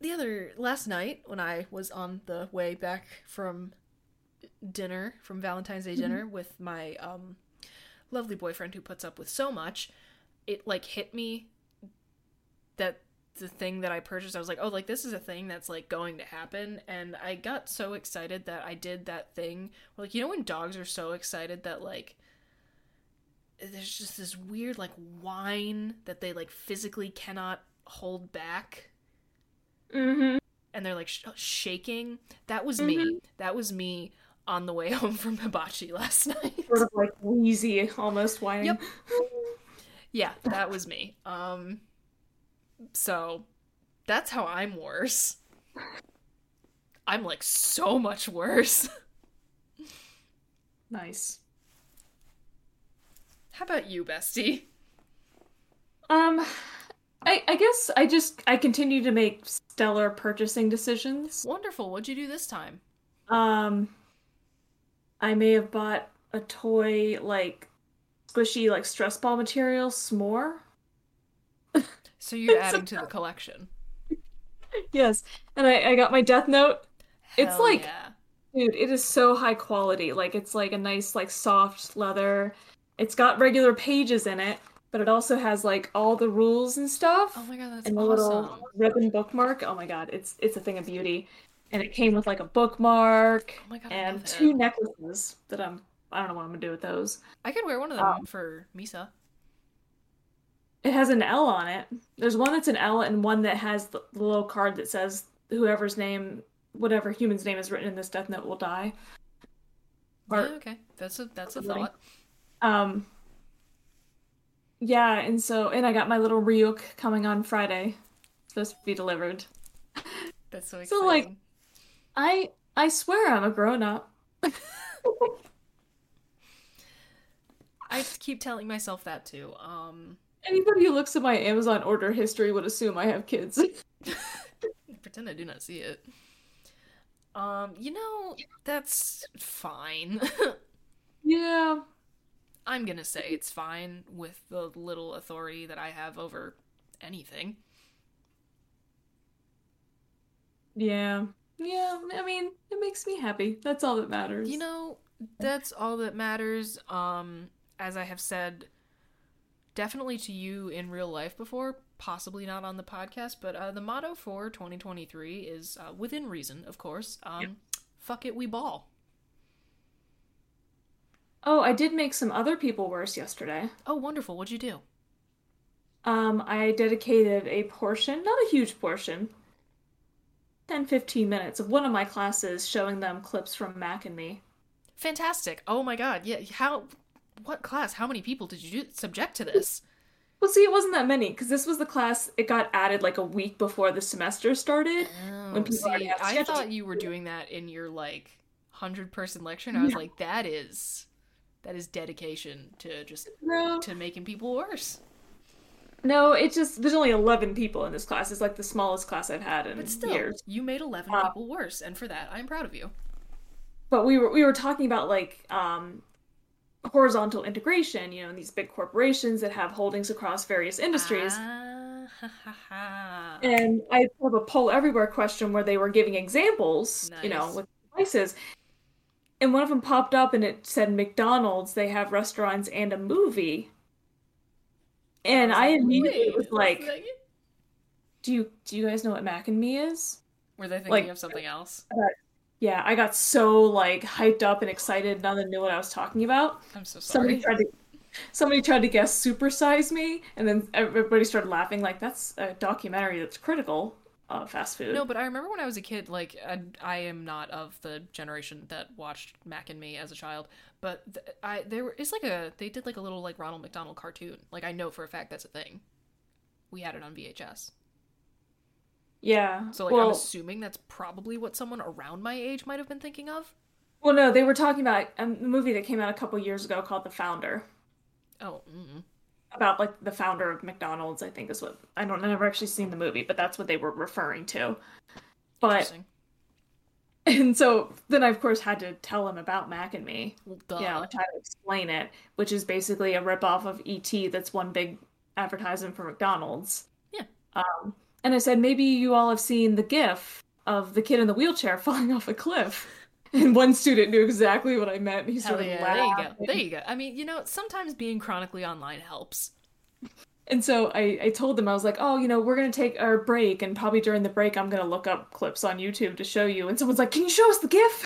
the other last night when I was on the way back from dinner, from Valentine's Day dinner with my um lovely boyfriend who puts up with so much, it like hit me that the thing that I purchased, I was like, oh, like this is a thing that's like going to happen. And I got so excited that I did that thing. Where, like, you know, when dogs are so excited that like there's just this weird like whine that they like physically cannot hold back Mm-hmm. and they're like sh- shaking. That was me. That was me on the way home from Hibachi last night. Sort of like wheezy, almost whining. Yep. yeah, that was me. Um so that's how I'm worse. I'm like so much worse. Nice. How about you, bestie? Um, I I guess I just I continue to make stellar purchasing decisions. Wonderful. What'd you do this time? Um, I may have bought a toy like squishy like stress ball material s'more. So you're adding to the collection. Yes, and I I got my Death Note. It's like- yeah. Dude, it is so high quality. Like it's like a nice like soft leather. It's got regular pages in it, but it also has like all the rules and stuff. Oh my god, that's and awesome. little ribbon bookmark. Oh my god, it's it's a thing of beauty. And it came with like a bookmark Oh God, and two necklaces that I'm I don't know what I'm gonna do with those. I could wear one of them Um, for Misa. It has an L on it. There's one that's an L and one that has the, the little card that says whoever's name, whatever human's name is written in this death note will die. Or- yeah, okay. That's a that's a thought. Um Yeah, and so and I got my little Ryuk coming on Friday. Supposed to be delivered. That's so exciting. So, like- I I swear I'm a grown up. I keep telling myself that too. Um Anybody who looks at my Amazon order history would assume I have kids. pretend I do not see it. Um, you know, that's fine. yeah. I'm gonna say it's fine with the little authority that I have over anything. Yeah. Yeah, I mean, it makes me happy. That's all that matters. You know, that's all that matters. Um, as I have said, definitely to you in real life before, possibly not on the podcast, but uh, the motto for 2023 is uh, within reason, of course. Um, fuck it, we ball. Oh, I did make some other people worse yesterday. Oh, wonderful. What'd you do? Um, I dedicated a portion, not a huge portion, 10 15 minutes of one of my classes showing them clips from Mac and Me. Fantastic. Oh my god. Yeah, how what class? How many people did you do, subject to this? Well, see, it wasn't that many because this was the class. It got added like a week before the semester started. Oh, see, I thought you were doing that in your like hundred person lecture, and I was like, that is that is dedication to just no. to making people worse. No, it just there's only eleven people in this class. It's like the smallest class I've had in but still, years. You made eleven uh, people worse, and for that, I'm proud of you. But we were we were talking about like um horizontal integration, you know, in these big corporations that have holdings across various industries. Ah, ha, ha, ha. And I have a poll everywhere question where they were giving examples, nice. you know, with devices. And one of them popped up and it said McDonald's, they have restaurants and a movie. And I, I immediately was like, do you do you guys know what Mac and Me is? Were they thinking like, of something else? Yeah, I got so like hyped up and excited. None of them knew what I was talking about. I'm so sorry. Somebody tried to, somebody tried to guess "Supersize Me," and then everybody started laughing. Like that's a documentary that's critical of fast food. No, but I remember when I was a kid. Like I, I am not of the generation that watched Mac and Me as a child, but th- I there is like a they did like a little like Ronald McDonald cartoon. Like I know for a fact that's a thing. We had it on VHS. Yeah. So like well, I'm assuming that's probably what someone around my age might have been thinking of. Well, no, they were talking about um, a movie that came out a couple years ago called The Founder. Oh. Mm-mm. About like the founder of McDonald's, I think is what I don't. I've never actually seen the movie, but that's what they were referring to. But and so then I of course had to tell him about Mac and Me. Duh. You know, try to explain it, which is basically a ripoff of ET. That's one big advertisement for McDonald's. Yeah. Um, and I said, maybe you all have seen the gif of the kid in the wheelchair falling off a cliff. And one student knew exactly what I meant. He started yeah, laughing. There you go. There you go. I mean, you know, sometimes being chronically online helps. And so I, I told them, I was like, oh, you know, we're going to take our break. And probably during the break, I'm going to look up clips on YouTube to show you. And someone's like, can you show us the GIF?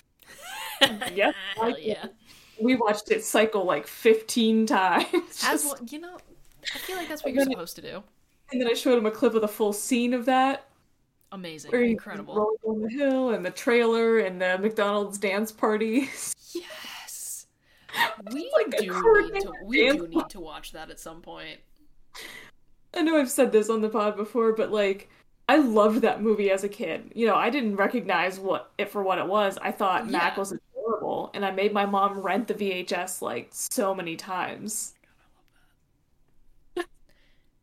yeah. Hell yeah. We watched it cycle like 15 times. As well, you know, I feel like that's what you're supposed to do. And then I showed him a clip of the full scene of that. Amazing. Incredible. Rolling down the hill and the trailer and the McDonald's dance party. Yes. We like do need to we do need to watch that at some point. I know I've said this on the pod before, but like I loved that movie as a kid. You know, I didn't recognize what it for what it was. I thought yeah. Mac was adorable, and I made my mom rent the VHS like so many times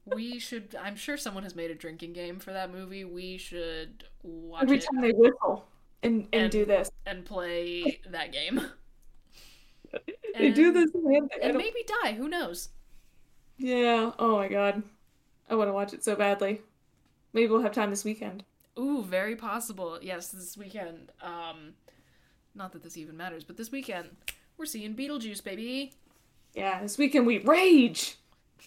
we should. I'm sure someone has made a drinking game for that movie. We should watch every it time they whistle and, and, and do this and play that game. they and, do this and, and maybe die. Who knows? Yeah. Oh my god, I want to watch it so badly. Maybe we'll have time this weekend. Ooh, very possible. Yes, this weekend. Um, not that this even matters, but this weekend we're seeing Beetlejuice, baby. Yeah, this weekend we rage.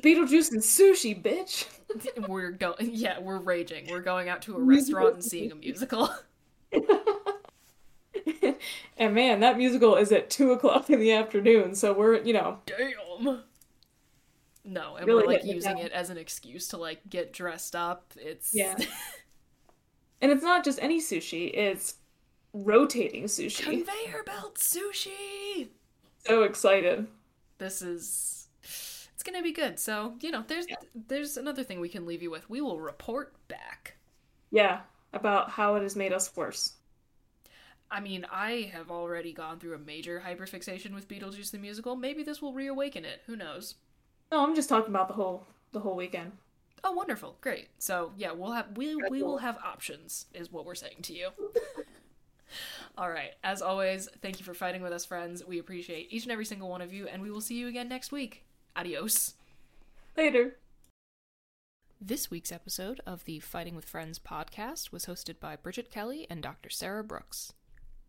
Beetlejuice and sushi, bitch. we're going. Yeah, we're raging. We're going out to a restaurant and seeing a musical. and man, that musical is at two o'clock in the afternoon, so we're you know. Damn. No, and really we're like using it, it as an excuse to like get dressed up. It's yeah. and it's not just any sushi; it's rotating sushi. Conveyor belt sushi. So excited. This is gonna be good. So you know, there's yeah. there's another thing we can leave you with. We will report back. Yeah, about how it has made us worse. I mean, I have already gone through a major hyperfixation with Beetlejuice the musical. Maybe this will reawaken it. Who knows? No, I'm just talking about the whole the whole weekend. Oh, wonderful, great. So yeah, we'll have we we will have options, is what we're saying to you. All right. As always, thank you for fighting with us, friends. We appreciate each and every single one of you, and we will see you again next week. Adios. Later. This week's episode of the Fighting with Friends podcast was hosted by Bridget Kelly and Dr. Sarah Brooks.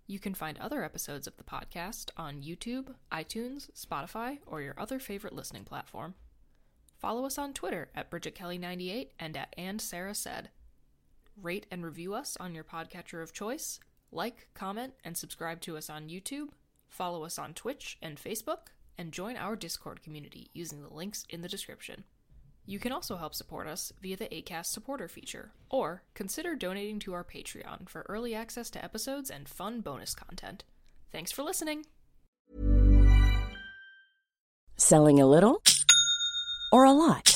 You can find other episodes of the podcast on YouTube, iTunes, Spotify, or your other favorite listening platform. Follow us on Twitter at Bridget Kelly98 and at And Sarah Said. Rate and review us on your podcatcher of choice. Like, comment, and subscribe to us on YouTube. Follow us on Twitch and Facebook and join our Discord community using the links in the description. You can also help support us via the ACAST supporter feature, or consider donating to our Patreon for early access to episodes and fun bonus content. Thanks for listening! Selling a little or a lot?